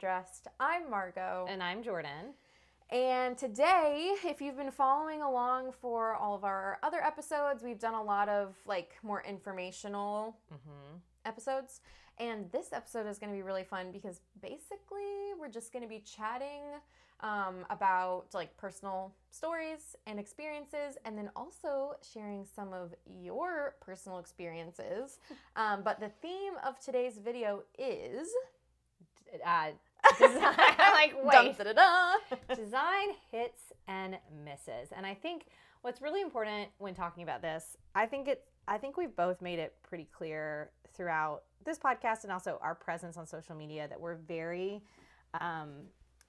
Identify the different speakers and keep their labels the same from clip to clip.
Speaker 1: back to Home Addressed. I'm Margot.
Speaker 2: And I'm Jordan.
Speaker 1: And today, if you've been following along for all of our other episodes, we've done a lot of like more informational
Speaker 2: Mm-hmm.
Speaker 1: episodes. And this episode is going to be really fun because basically we're just going to be chatting um, about like personal stories and experiences, and then also sharing some of your personal experiences. Um, but the theme of today's video is
Speaker 2: Uh, design, like, wait.
Speaker 1: da, da, da.
Speaker 2: design hits and misses. And I think what's really important when talking about this, I think it I think we've both made it pretty clear throughout this podcast and also our presence on social media that we're very um,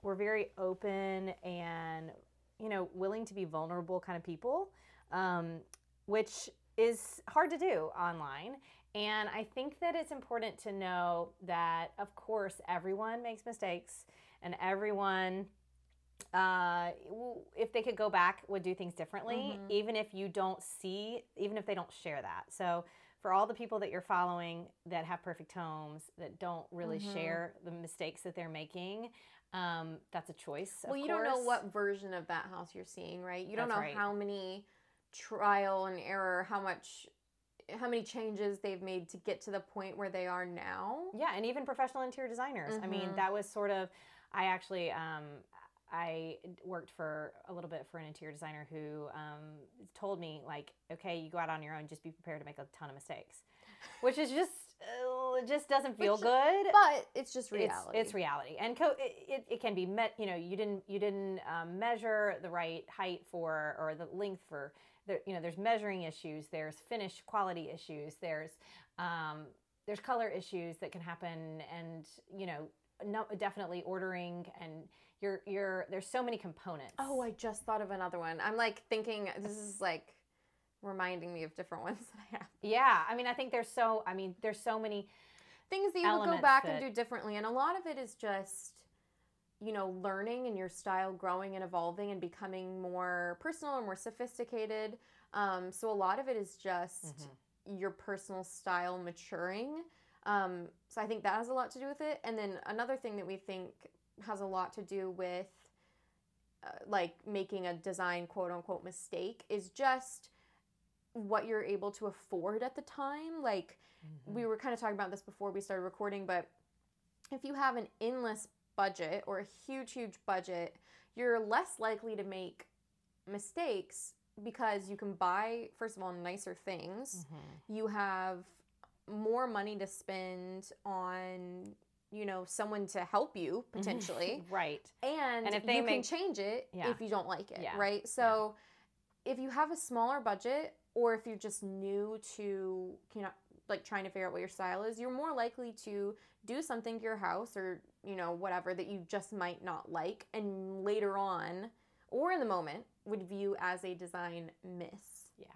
Speaker 2: we're very open and you know willing to be vulnerable kind of people um, which is hard to do online and i think that it's important to know that of course everyone makes mistakes and everyone uh, if they could go back would do things differently
Speaker 1: Mhm.
Speaker 2: even if you don't see even if they don't share that so for all the people that you're following that have perfect homes that don't really
Speaker 1: Mhm.
Speaker 2: share the mistakes that they're making um, that's a choice of
Speaker 1: Well, you don't know what version of that house you're seeing, right? You don't
Speaker 2: That's
Speaker 1: know
Speaker 2: right.
Speaker 1: how many trial and error, how much, how many changes they've made to get to the point where they are now.
Speaker 2: Yeah, and even professional interior designers. I mean, that was sort of. I actually, um, I worked for a little bit for an interior designer who um, told me like, okay, you go out on your own, just be prepared to make a ton of mistakes, which is just uh, it just doesn't feel
Speaker 1: Which-
Speaker 2: good.
Speaker 1: But it's just
Speaker 2: It's-
Speaker 1: reality.
Speaker 2: It's, reality, and co- it, it, it can be met. You know, you didn't you didn't um, measure the right height for or the length for. There, you know, there's measuring issues. There's finish quality issues. There's um, there's color issues that can happen, and you know, no, definitely ordering and you're you're there's so many components.
Speaker 1: Oh, I just thought of another one. I'm like thinking this is like reminding me of different ones that I have.
Speaker 2: yeah. I mean, I think there's so. I mean, there's so many.
Speaker 1: Things that you would go back and do differently. And a lot of it is just, you know, learning and your style growing and evolving and becoming more personal and more sophisticated. Um, so a lot of it is just
Speaker 2: Mm-hmm.
Speaker 1: your personal style maturing. Um, so I think that has a lot to do with it. And then another thing that we think has a lot to do with uh, like making a design quote unquote mistake is just what you're able to afford at the time. Like
Speaker 2: Mm-hmm.
Speaker 1: we were kind of talking about this before we started recording, but if you have an endless budget or a huge, huge budget, you're less likely to make mistakes because you can buy, first of all, nicer things
Speaker 2: Mhm.
Speaker 1: you have more money to spend on you know someone to help you potentially
Speaker 2: right.
Speaker 1: and,
Speaker 2: And if they
Speaker 1: you can change it
Speaker 2: Yeah.
Speaker 1: if you don't like it
Speaker 2: Yeah.
Speaker 1: right so if you have a smaller budget or if you're just new to you know like trying to figure out what your style is you're more likely to do something to your house or you know whatever that you just might not like and later on or in the moment would view as a design miss
Speaker 2: Yeah.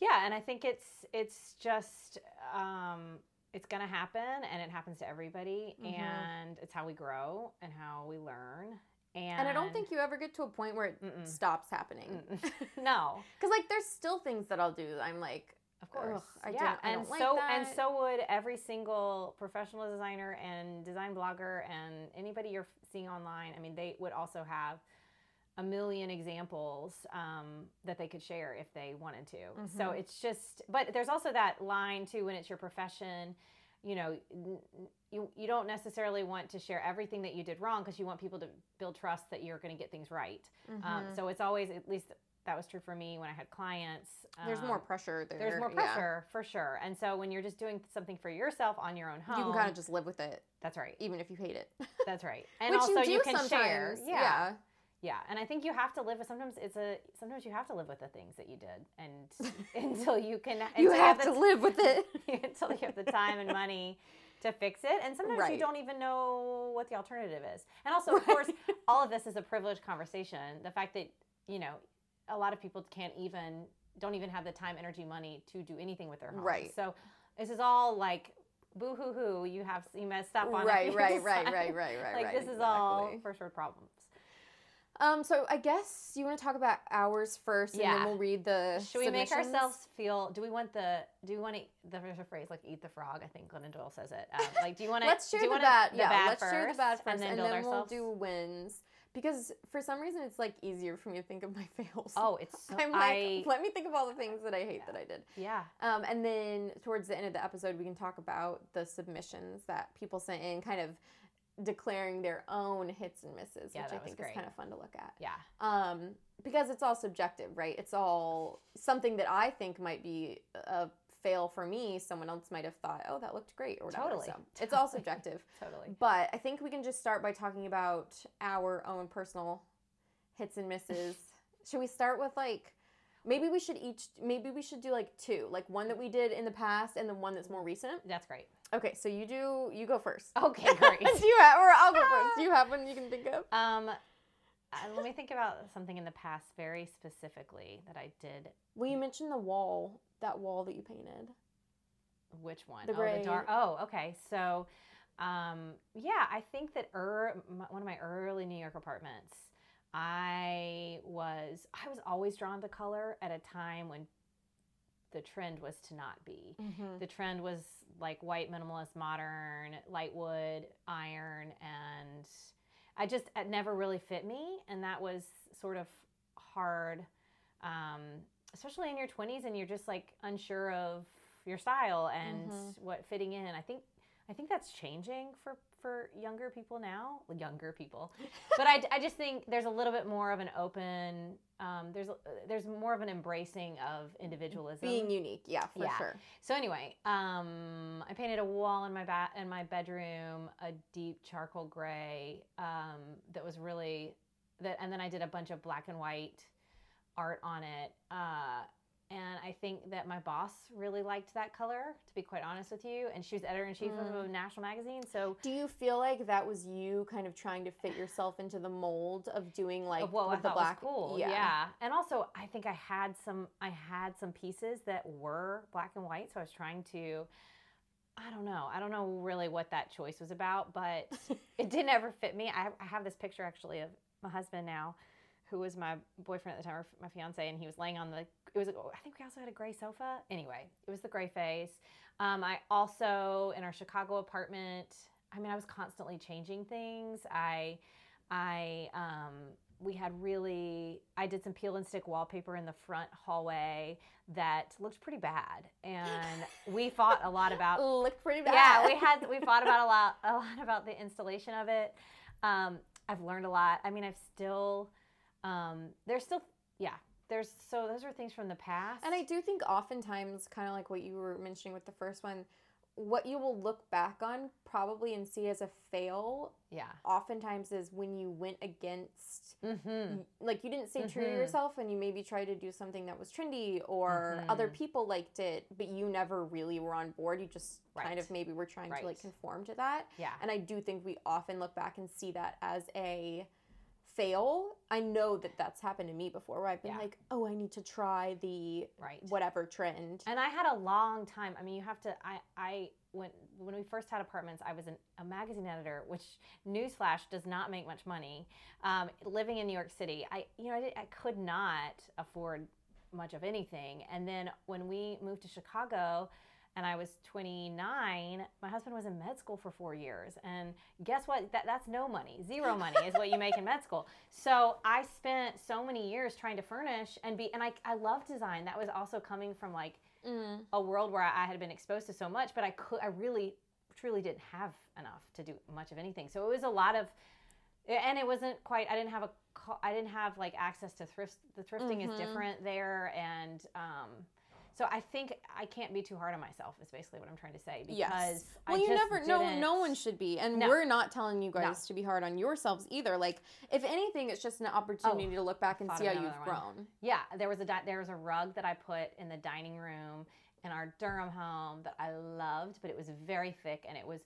Speaker 2: Yeah, and I think it's it's just um it's going to happen and it happens to everybody
Speaker 1: Mhm.
Speaker 2: and it's how we grow and how we learn. And
Speaker 1: and i don't think you ever get to a point where it
Speaker 2: Mm-mm.
Speaker 1: stops happening
Speaker 2: no,
Speaker 1: Because like there's still things that I'll do. that I'm like,
Speaker 2: of course.
Speaker 1: Ugh, I
Speaker 2: yeah, and
Speaker 1: like
Speaker 2: so and so would every single professional designer and design blogger and anybody you're seeing online. I mean, they would also have a million examples um, that they could share if they wanted to. So
Speaker 1: Mhm.
Speaker 2: it's just, but there's also that line too when it's your profession. You know, you you don't necessarily want to share everything that you did wrong because you want people to build trust that you're going to get things right. Um,
Speaker 1: mhm.
Speaker 2: so it's always at least that was true for me when I had clients.
Speaker 1: there's
Speaker 2: um,
Speaker 1: more pressure there.
Speaker 2: there's more
Speaker 1: yeah.
Speaker 2: pressure for sure. And so when you're just doing something for yourself on your own home,
Speaker 1: You can kind of just live with it,
Speaker 2: that's right.
Speaker 1: even if you hate it.
Speaker 2: That's right. And
Speaker 1: Which
Speaker 2: also
Speaker 1: you,
Speaker 2: you can share. Yeah.
Speaker 1: yeah.
Speaker 2: Yeah. And I think you have to live with sometimes it's a sometimes you have to live with the things that you did and until you can
Speaker 1: You
Speaker 2: until
Speaker 1: have
Speaker 2: the
Speaker 1: to live with it.
Speaker 2: until you have the time and money to fix it. And sometimes you don't even know what the alternative is. And also, of course, all of this is a privileged conversation. The fact that, you know, a lot of people can't even, don't even have the time, energy, money to do anything with their home.
Speaker 1: Right.
Speaker 2: So this is all like, boo hoo hoo, you have, you messed up on
Speaker 1: right,
Speaker 2: few
Speaker 1: right, right, right, right, right.
Speaker 2: Like
Speaker 1: right,
Speaker 2: this is all first world problems.
Speaker 1: Um, so I guess you want to talk about ours first, and
Speaker 2: Yeah.
Speaker 1: then we'll read the.
Speaker 2: Should we make ourselves feel? Do we want the? Do we want to? The there's a phrase like "eat the frog." I think Glennon Doyle says it. Um, like, do you want to?
Speaker 1: Let's share the bad.
Speaker 2: the
Speaker 1: yeah,
Speaker 2: bad
Speaker 1: let's share the bad first,
Speaker 2: and then build ourselves.
Speaker 1: we'll do wins. Because for some reason, it's like easier for me to think of my fails.
Speaker 2: Oh, it's so.
Speaker 1: I'm like,
Speaker 2: I,
Speaker 1: let me think of all the things that I hate that I did.
Speaker 2: yeah.
Speaker 1: Um, and then towards the end of the episode, we can talk about the submissions that people sent in, kind of declaring their own hits and misses,
Speaker 2: Yeah,
Speaker 1: which I think
Speaker 2: great.
Speaker 1: is kind of fun to look at.
Speaker 2: Yeah.
Speaker 1: Um, because it's all subjective, right? It's all something that I think might be a fail for me. Someone else might have thought, oh, that looked great, or whatever.
Speaker 2: Totally.
Speaker 1: So it's all subjective.
Speaker 2: Totally.
Speaker 1: But I think we can just start by talking about our own personal hits and misses. should we start with like maybe we should each maybe we should do like two, like one that we did in the past and then one that's more recent.
Speaker 2: That's great.
Speaker 1: Okay, so you do you go first.
Speaker 2: Okay, great.
Speaker 1: do you have or I'll go first. Do you have one you can think of?
Speaker 2: Um, uh, let me think about something in the past very specifically that I did.
Speaker 1: Well, you mentioned the wall, that wall that you painted.
Speaker 2: Which one?
Speaker 1: The
Speaker 2: oh,
Speaker 1: gray.
Speaker 2: the dark. Oh, okay. So, um, yeah, I think that er, my, one of my early New York apartments, I was I was always drawn to color at a time when the trend was to not be.
Speaker 1: Mm-hmm.
Speaker 2: The trend was like white minimalist modern, light wood, iron, and I just it never really fit me, and that was sort of hard, um, especially in your twenties, and you're just like unsure of your style and
Speaker 1: Mhm.
Speaker 2: what fitting in. I think I think that's changing for for younger people now, well, younger people, but I, I just think there's a little bit more of an open. Um, there's there's more of an embracing of individualism.
Speaker 1: Being unique, yeah, for
Speaker 2: Yeah.
Speaker 1: sure.
Speaker 2: So anyway, um, I painted a wall in my ba- in my bedroom, a deep charcoal gray um, that was really that, and then I did a bunch of black and white art on it. Uh, and I think that my boss really liked that color, to be quite honest with you. And she was editor in chief of a national magazine, so
Speaker 1: Do you feel like that was you kind of trying to fit yourself into the mold of doing like
Speaker 2: of what
Speaker 1: the black?
Speaker 2: was cool. Yeah. and also I think I had some I had some pieces that were black and white, so I was trying to. I don't know. I don't know really what that choice was about, but it didn't ever fit me. I, I have this picture actually of my husband now, who was my boyfriend at the time, or my fiance, and he was laying on the. It was. I think we also had a gray sofa. Anyway, it was the gray face. Um, I also in our Chicago apartment. I mean, I was constantly changing things. I, I, um, we had really. I did some peel and stick wallpaper in the front hallway that looked pretty bad, and we fought a lot about
Speaker 1: Looked pretty bad.
Speaker 2: yeah, we had we fought about a lot a lot about the installation of it. Um, I've learned a lot. I mean, I've still um, there's still yeah there's so those are things from the past.
Speaker 1: And I do think oftentimes, kind of like what you were mentioning with the first one, what you will look back on probably and see as a fail,
Speaker 2: yeah
Speaker 1: oftentimes is when you went against,
Speaker 2: mm-hmm.
Speaker 1: like you didn't stay true to
Speaker 2: Mhm.
Speaker 1: yourself and you maybe tried to do something that was trendy or other
Speaker 2: Mhm.
Speaker 1: people liked it, but you never really were on board. You just kind of maybe were trying to like conform to that.
Speaker 2: yeah
Speaker 1: And I do think we often look back and see that as a fail. I know that that's happened to me before where I've been
Speaker 2: Yeah.
Speaker 1: like, oh, I need to try the
Speaker 2: right
Speaker 1: whatever trend.
Speaker 2: And I had a long time. I mean, you have to. I I when when we first had apartments, I was an, a magazine editor, which newsflash does not make much money. Um, living in New York City, I you know I, did, I could not afford much of anything. And then when we moved to Chicago. And I was 29. My husband was in med school for four years, and guess what? That, that's no money, zero money is what you make in med school. So I spent so many years trying to furnish and be, and I I love design. That was also coming from like
Speaker 1: Mm.
Speaker 2: a world where I had been exposed to so much, but I could, I really, truly didn't have enough to do much of anything. So it was a lot of, and it wasn't quite. I didn't have a i didn't have like access to thrift. The thrifting
Speaker 1: Mhm.
Speaker 2: is different there, and um, so I think I can't be too hard on myself. Is basically what I'm trying to say because
Speaker 1: Yes.
Speaker 2: I
Speaker 1: Well, you
Speaker 2: just
Speaker 1: never. No, no one should be, and
Speaker 2: No.
Speaker 1: we're not telling you guys
Speaker 2: No.
Speaker 1: to be hard on yourselves either. Like, if anything, it's just an opportunity oh, to look back and see how you've
Speaker 2: one.
Speaker 1: grown.
Speaker 2: Yeah, there was a di- there was a rug that I put in the dining room in our Durham home that I loved, but it was very thick and it was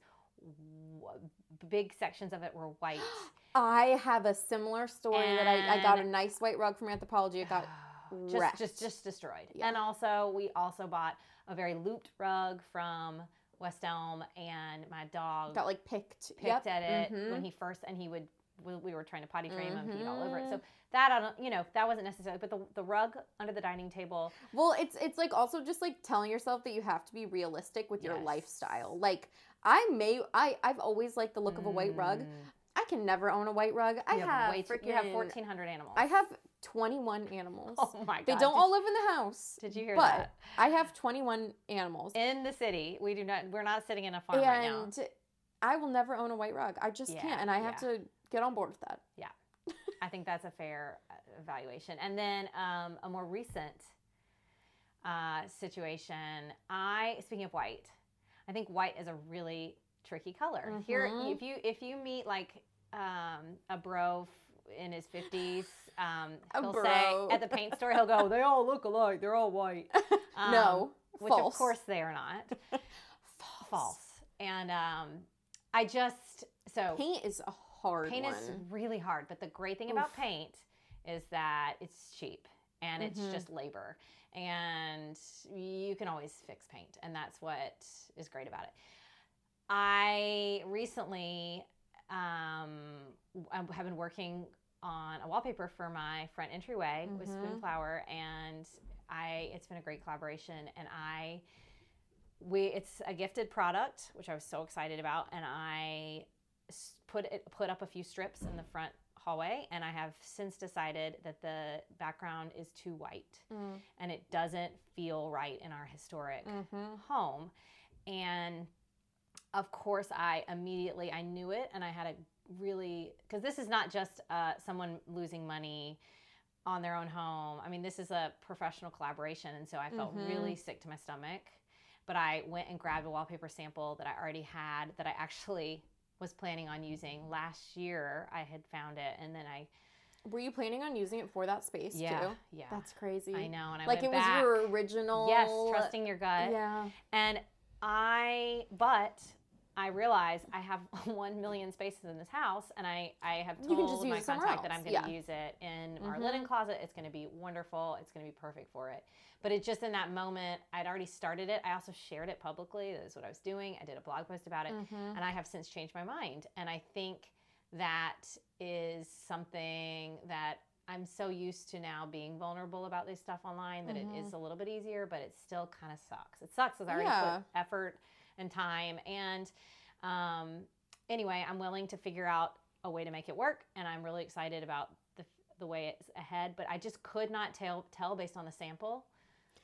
Speaker 2: w- big sections of it were white.
Speaker 1: I have a similar story that I, I got a nice white rug from Anthropologie. It got oh.
Speaker 2: Just
Speaker 1: wrecked.
Speaker 2: just just destroyed.
Speaker 1: Yeah.
Speaker 2: And also we also bought a very looped rug from West Elm and my dog
Speaker 1: got like picked.
Speaker 2: picked
Speaker 1: yep.
Speaker 2: at it
Speaker 1: Mhm.
Speaker 2: when he first and he would we, we were trying to potty train him and peed all over it. So that I don't, you know, that wasn't necessary. But the the rug under the dining table,
Speaker 1: Well, it's it's like also just like telling yourself that you have to be realistic with your
Speaker 2: Yes.
Speaker 1: lifestyle. Like I may I I've always liked the look of a white rug.
Speaker 2: Mm,
Speaker 1: I can never own a white rug. I
Speaker 2: you
Speaker 1: have
Speaker 2: too-
Speaker 1: freaking
Speaker 2: you have fourteen hundred animals.
Speaker 1: I have 21 animals.
Speaker 2: Oh my god!
Speaker 1: they don't
Speaker 2: did,
Speaker 1: all live in the house.
Speaker 2: Did you hear
Speaker 1: but
Speaker 2: that?
Speaker 1: I have 21 animals.
Speaker 2: In the city, we do not. We're not sitting in a farm right now.
Speaker 1: and I will never own a white rug. I just
Speaker 2: Yeah,
Speaker 1: can't and I have
Speaker 2: yeah.
Speaker 1: to get on board with that. Yeah.
Speaker 2: I think that's a fair uh, evaluation. And then um, a more recent uh, situation. I speaking of white, I think white is a really tricky color. Here,
Speaker 1: Mhm.
Speaker 2: if you if you meet like um, a bro in his fifties, um, he'll
Speaker 1: bro.
Speaker 2: say at the paint store, he'll go, "They all look alike. They're all white." Um,
Speaker 1: no,
Speaker 2: which
Speaker 1: false.
Speaker 2: of course they are not.
Speaker 1: false.
Speaker 2: False. And um, I just so
Speaker 1: Paint is a hard
Speaker 2: paint
Speaker 1: one.
Speaker 2: is really hard but the great thing about paint is that it's cheap and it's
Speaker 1: Mhm.
Speaker 2: just labor and you can always fix paint and that's what is great about it i recently um, I have been working on a wallpaper for my front entryway with
Speaker 1: Mhm.
Speaker 2: spoonflower and i it's been a great collaboration and i we it's a gifted product which i was so excited about and I put it put up a few strips in the front hallway and i have since decided that the background is too white
Speaker 1: Mm.
Speaker 2: and it doesn't feel right in our historic
Speaker 1: Mhm.
Speaker 2: home and of course i immediately i knew it and i had a really because this is not just uh, someone losing money on their own home i mean this is a professional collaboration and so i felt
Speaker 1: Mhm.
Speaker 2: really sick to my stomach but i went and grabbed a wallpaper sample that i already had that i actually was planning on using last year i had found it and then i
Speaker 1: Were you planning on using it for that space
Speaker 2: yeah
Speaker 1: too?
Speaker 2: yeah
Speaker 1: That's crazy.
Speaker 2: i know and i
Speaker 1: like it was
Speaker 2: back.
Speaker 1: your original.
Speaker 2: yes trusting your gut
Speaker 1: Yeah.
Speaker 2: And I, but I realize I have one million spaces in this house, and I, I have
Speaker 1: You can
Speaker 2: told
Speaker 1: just use
Speaker 2: my
Speaker 1: somewhere
Speaker 2: contact that I'm going to
Speaker 1: yeah.
Speaker 2: use it in our
Speaker 1: Mhm.
Speaker 2: linen closet. It's going to be wonderful. It's going to be perfect for it. But it just in that moment, I'd already started it. I also shared it publicly. That is what I was doing. I did a blog post about it,
Speaker 1: Mhm.
Speaker 2: and I have since changed my mind. And I think that is something that I'm so used to now being vulnerable about this stuff online that
Speaker 1: Mhm.
Speaker 2: it is a little bit easier, but it still kind of sucks. It sucks because I already
Speaker 1: Yeah.
Speaker 2: put effort and time. And um, anyway, I'm willing to figure out a way to make it work, and I'm really excited about the the way it's ahead. But I just could not tell tell based on the sample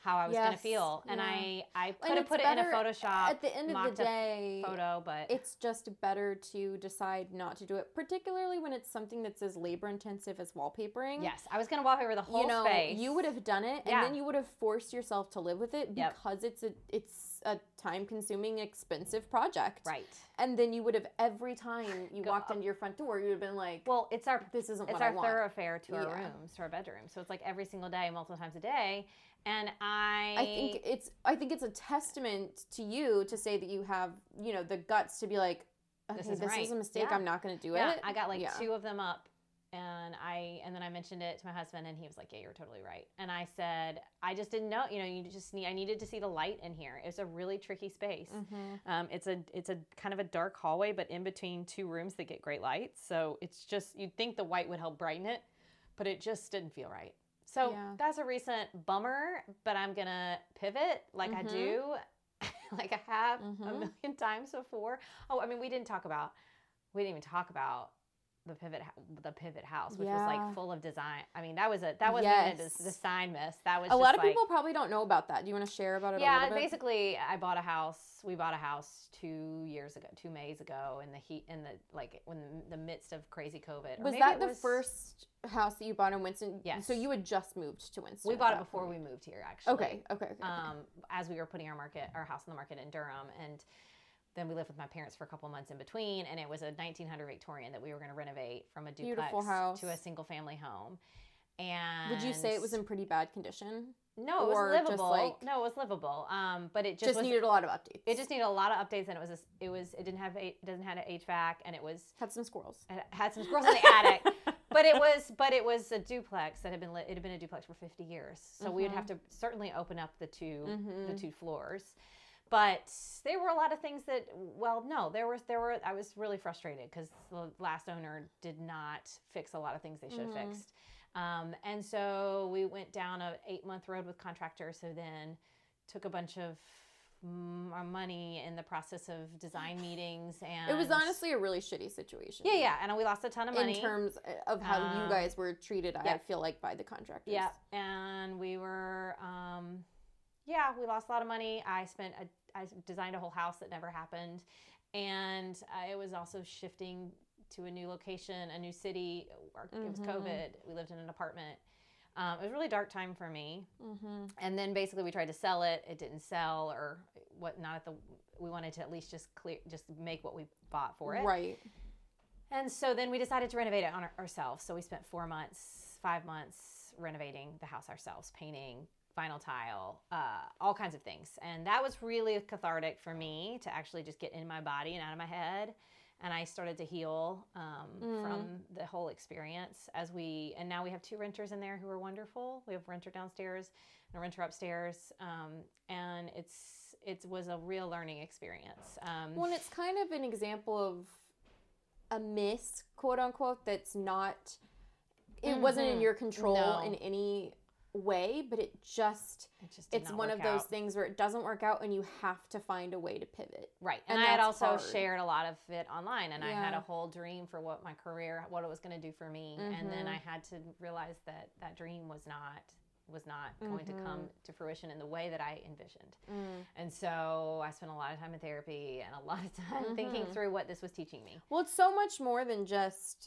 Speaker 2: how I was going to feel, and
Speaker 1: yeah.
Speaker 2: I I could have put it in a Photoshop
Speaker 1: At the end of the day,
Speaker 2: photo, but
Speaker 1: it's just better to decide not to do it, particularly when it's something that's as labor intensive as wallpapering.
Speaker 2: yes, I was going to wallpaper the whole
Speaker 1: you know,
Speaker 2: space.
Speaker 1: you would have done it, and
Speaker 2: Yeah.
Speaker 1: then you would have forced yourself to live with it
Speaker 2: Yep.
Speaker 1: because it's a it's a time consuming, expensive project.
Speaker 2: right.
Speaker 1: And then you would have every time you
Speaker 2: Go
Speaker 1: walked
Speaker 2: up.
Speaker 1: into your front door, you'd have been like,
Speaker 2: Well, it's our
Speaker 1: "This isn't
Speaker 2: it's
Speaker 1: what
Speaker 2: our
Speaker 1: I want."
Speaker 2: thoroughfare to our
Speaker 1: Yeah.
Speaker 2: rooms, to our bedroom. So it's like every single day, multiple times a day. And I,
Speaker 1: I think it's I think it's a testament to you to say that you have you know the guts to be like, okay,
Speaker 2: This
Speaker 1: this,
Speaker 2: isn't
Speaker 1: is a mistake.
Speaker 2: Yeah.
Speaker 1: I'm not going to do
Speaker 2: yeah,
Speaker 1: it.
Speaker 2: I got like
Speaker 1: Yeah.
Speaker 2: two of them up, and I and then I mentioned it to my husband, and he was like, "Yeah, you're totally right." And I said, "I just didn't know. You know, you just need. I needed to see the light in here. It's a really tricky space.
Speaker 1: Mhm.
Speaker 2: Um, it's a it's a kind of a dark hallway, but in between two rooms that get great light. So it's just you'd think the white would help brighten it, but it just didn't feel right. So
Speaker 1: Yeah.
Speaker 2: that's a recent bummer, but I'm gonna pivot like I
Speaker 1: Mhm.
Speaker 2: do, like I have a
Speaker 1: Mhm.
Speaker 2: million times before. Oh, I mean, we didn't talk about we didn't even talk about the pivot the pivot house, which was like full of design. I mean, that was a that wasn't even a design miss. That was
Speaker 1: A lot of
Speaker 2: like,
Speaker 1: people probably don't know about that. Do you want to share about it? a
Speaker 2: yeah, basically, I bought a house. We bought a house two years ago, two Mays ago, in the heat, in the like, when the midst of crazy COVID.
Speaker 1: Was that the
Speaker 2: was-
Speaker 1: first house that you bought in Winston?
Speaker 2: Yes.
Speaker 1: So you had just moved to Winston.
Speaker 2: We bought it before
Speaker 1: point.
Speaker 2: we moved here, actually.
Speaker 1: Okay. Okay. Okay. okay.
Speaker 2: Um, as we were putting our market, our house on the market in Durham, and then we lived with my parents for a couple months in between, and it was a 1900 Victorian that we were going to renovate from a duplex to a single family home. And
Speaker 1: Would you say it was in pretty bad condition?
Speaker 2: No, it was livable.
Speaker 1: like-
Speaker 2: no, it was livable. Um, but it just,
Speaker 1: Just, needed a lot of updates.
Speaker 2: It just needed a lot of updates, and it was a, it was it didn't have a, it doesn't have an HVAC, and it was
Speaker 1: had some squirrels.
Speaker 2: it had some squirrels in the attic. But it was but it was a duplex that had been it had been a duplex for 50 years, so we would
Speaker 1: Mhm.
Speaker 2: have to certainly open up the 2 the
Speaker 1: Mhm.
Speaker 2: two floors. But there were a lot of things that well no there was there were i was really frustrated because the last owner did not fix a lot of things they should have
Speaker 1: Mhm.
Speaker 2: fixed um, and so we went down a eight month road with contractors who then took a bunch of our money in the process of design meetings and
Speaker 1: It was honestly a really shitty situation.
Speaker 2: yeah yeah and we lost a ton of money
Speaker 1: In terms of how you
Speaker 2: Um,
Speaker 1: guys were treated, I feel like by the contractors.
Speaker 2: Yeah, and we were, um, yeah, we lost a lot of money. I spent, a, I designed a whole house that never happened, and I was also shifting to a new location, a new city. Our- It was
Speaker 1: Mhm.
Speaker 2: COVID. We lived in an apartment. Um, it was a really dark time for me.
Speaker 1: Mm-hmm.
Speaker 2: And then basically we tried to sell it. It didn't sell, or what? Not at the. We wanted to at least just clear, just make what we bought for it.
Speaker 1: Right.
Speaker 2: And so then we decided to renovate it on our, ourselves. So we spent four months, five months renovating the house ourselves, painting, vinyl tile, uh, all kinds of things. And that was really cathartic for me to actually just get in my body and out of my head. And I started to heal um,
Speaker 1: Mm.
Speaker 2: from the whole experience as we, and now we have two renters in there who are wonderful. We have a renter downstairs and a renter upstairs. Um, and it's, it was a real learning experience. Um,
Speaker 1: Well, and it's kind of an example of a miss, quote unquote, that's not, it wasn't in
Speaker 2: Mhm.
Speaker 1: your control
Speaker 2: No.
Speaker 1: in any way, but it just,
Speaker 2: it just
Speaker 1: it's one of those
Speaker 2: out.
Speaker 1: things where it doesn't work out and you have to find a way to pivot.
Speaker 2: Right. And,
Speaker 1: And
Speaker 2: I had also
Speaker 1: hard.
Speaker 2: shared a lot of it online and I had a whole dream for what my career, what it was going to do for me. And then. I had to realize that that dream was not was not going to come
Speaker 1: Mhm.
Speaker 2: to fruition in the way that I envisioned.
Speaker 1: Mm.
Speaker 2: And so I spent a lot of time in therapy and a lot of time thinking
Speaker 1: Mhm.
Speaker 2: through what this was teaching me.
Speaker 1: Well, it's so much more than just.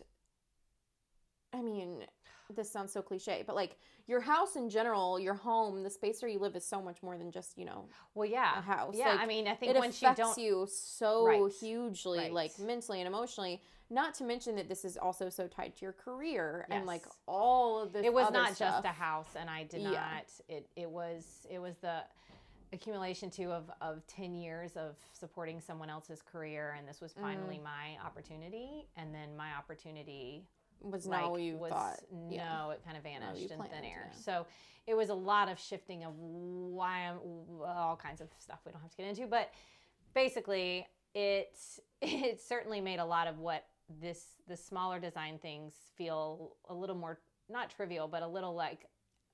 Speaker 1: I mean, this sounds so cliche, but like your house in general, your home, the space where you live is so much more than just you know
Speaker 2: Well, yeah.
Speaker 1: a house.
Speaker 2: Yeah,
Speaker 1: Like,
Speaker 2: I mean, I think
Speaker 1: it
Speaker 2: once you
Speaker 1: affects
Speaker 2: don't
Speaker 1: you so
Speaker 2: Right.
Speaker 1: hugely,
Speaker 2: Right.
Speaker 1: like mentally and emotionally. Not to mention that this is also so tied to your career and like all of this.
Speaker 2: it was not just a house and i did
Speaker 1: Yeah.
Speaker 2: not it it was it was the accumulation too of of 10 years of supporting someone else's career and this was finally
Speaker 1: Mm.
Speaker 2: my opportunity and then my opportunity
Speaker 1: was
Speaker 2: like
Speaker 1: not what you
Speaker 2: was
Speaker 1: thought.
Speaker 2: no
Speaker 1: Yeah.
Speaker 2: it kind of vanished in thin air
Speaker 1: yeah.
Speaker 2: so it was a lot of shifting of why i'm all kinds of stuff we don't have to get into but basically it it certainly made a lot of what this the smaller design things feel a little more not trivial but a little like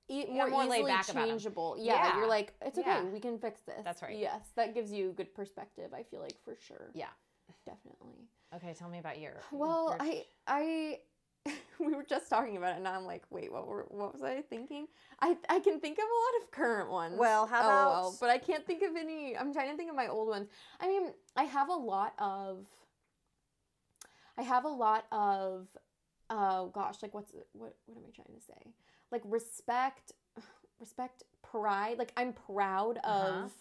Speaker 1: E- more,
Speaker 2: more laid
Speaker 1: easily
Speaker 2: back about 'em.
Speaker 1: changeable. Yeah,
Speaker 2: Yeah.
Speaker 1: you're like it's okay. We can fix this.
Speaker 2: That's right.
Speaker 1: Yes, that gives you good perspective. I feel like for sure.
Speaker 2: Yeah.
Speaker 1: definitely.
Speaker 2: okay tell me about your
Speaker 1: Well,
Speaker 2: your-
Speaker 1: I I we were just talking about it, and I'm like, wait, what were what was I thinking? I I can think of a lot of current ones.
Speaker 2: Well, how about-
Speaker 1: but I can't think of any. I'm trying to think of my old ones. I mean, I have a lot of. I have a lot of, oh gosh, like what's what what am I trying to say? Like respect, respect, pride. Like I'm proud
Speaker 2: Uh-huh.
Speaker 1: of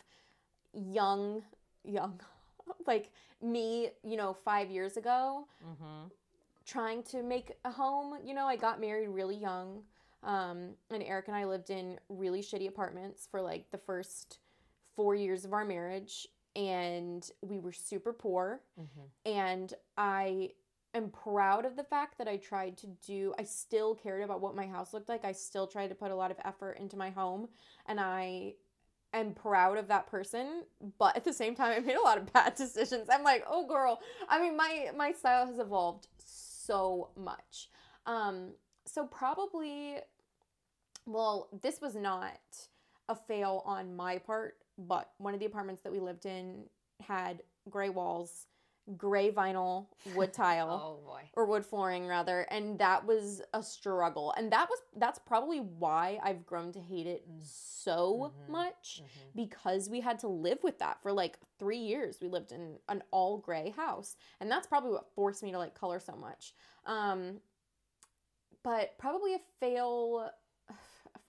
Speaker 1: young, young, like me. You know, five years ago
Speaker 2: Mhm.
Speaker 1: Trying to make a home. You know, I got married really young. Um, and Eric and I lived in really shitty apartments for like the first four years of our marriage. And we were super poor.
Speaker 2: Mhm.
Speaker 1: And I am proud of the fact that I tried to do, I still cared about what my house looked like. I still tried to put a lot of effort into my home. And I am proud of that person. But at the same time, I made a lot of bad decisions. I'm like, oh, girl. I mean, my, my style has evolved so much. Um, so probably, well, this was not a fail on my part, but one of the apartments that we lived in had gray walls, gray vinyl, wood tile.
Speaker 2: Oh boy.
Speaker 1: Or wood flooring rather. And that was a struggle. And that was that's probably why i've grown to hate it so
Speaker 2: Mhm.
Speaker 1: much
Speaker 2: Mhm.
Speaker 1: because we had to live with that for like three years. We lived in an all gray house. And that's probably what forced me to like color so much. Um but probably a fail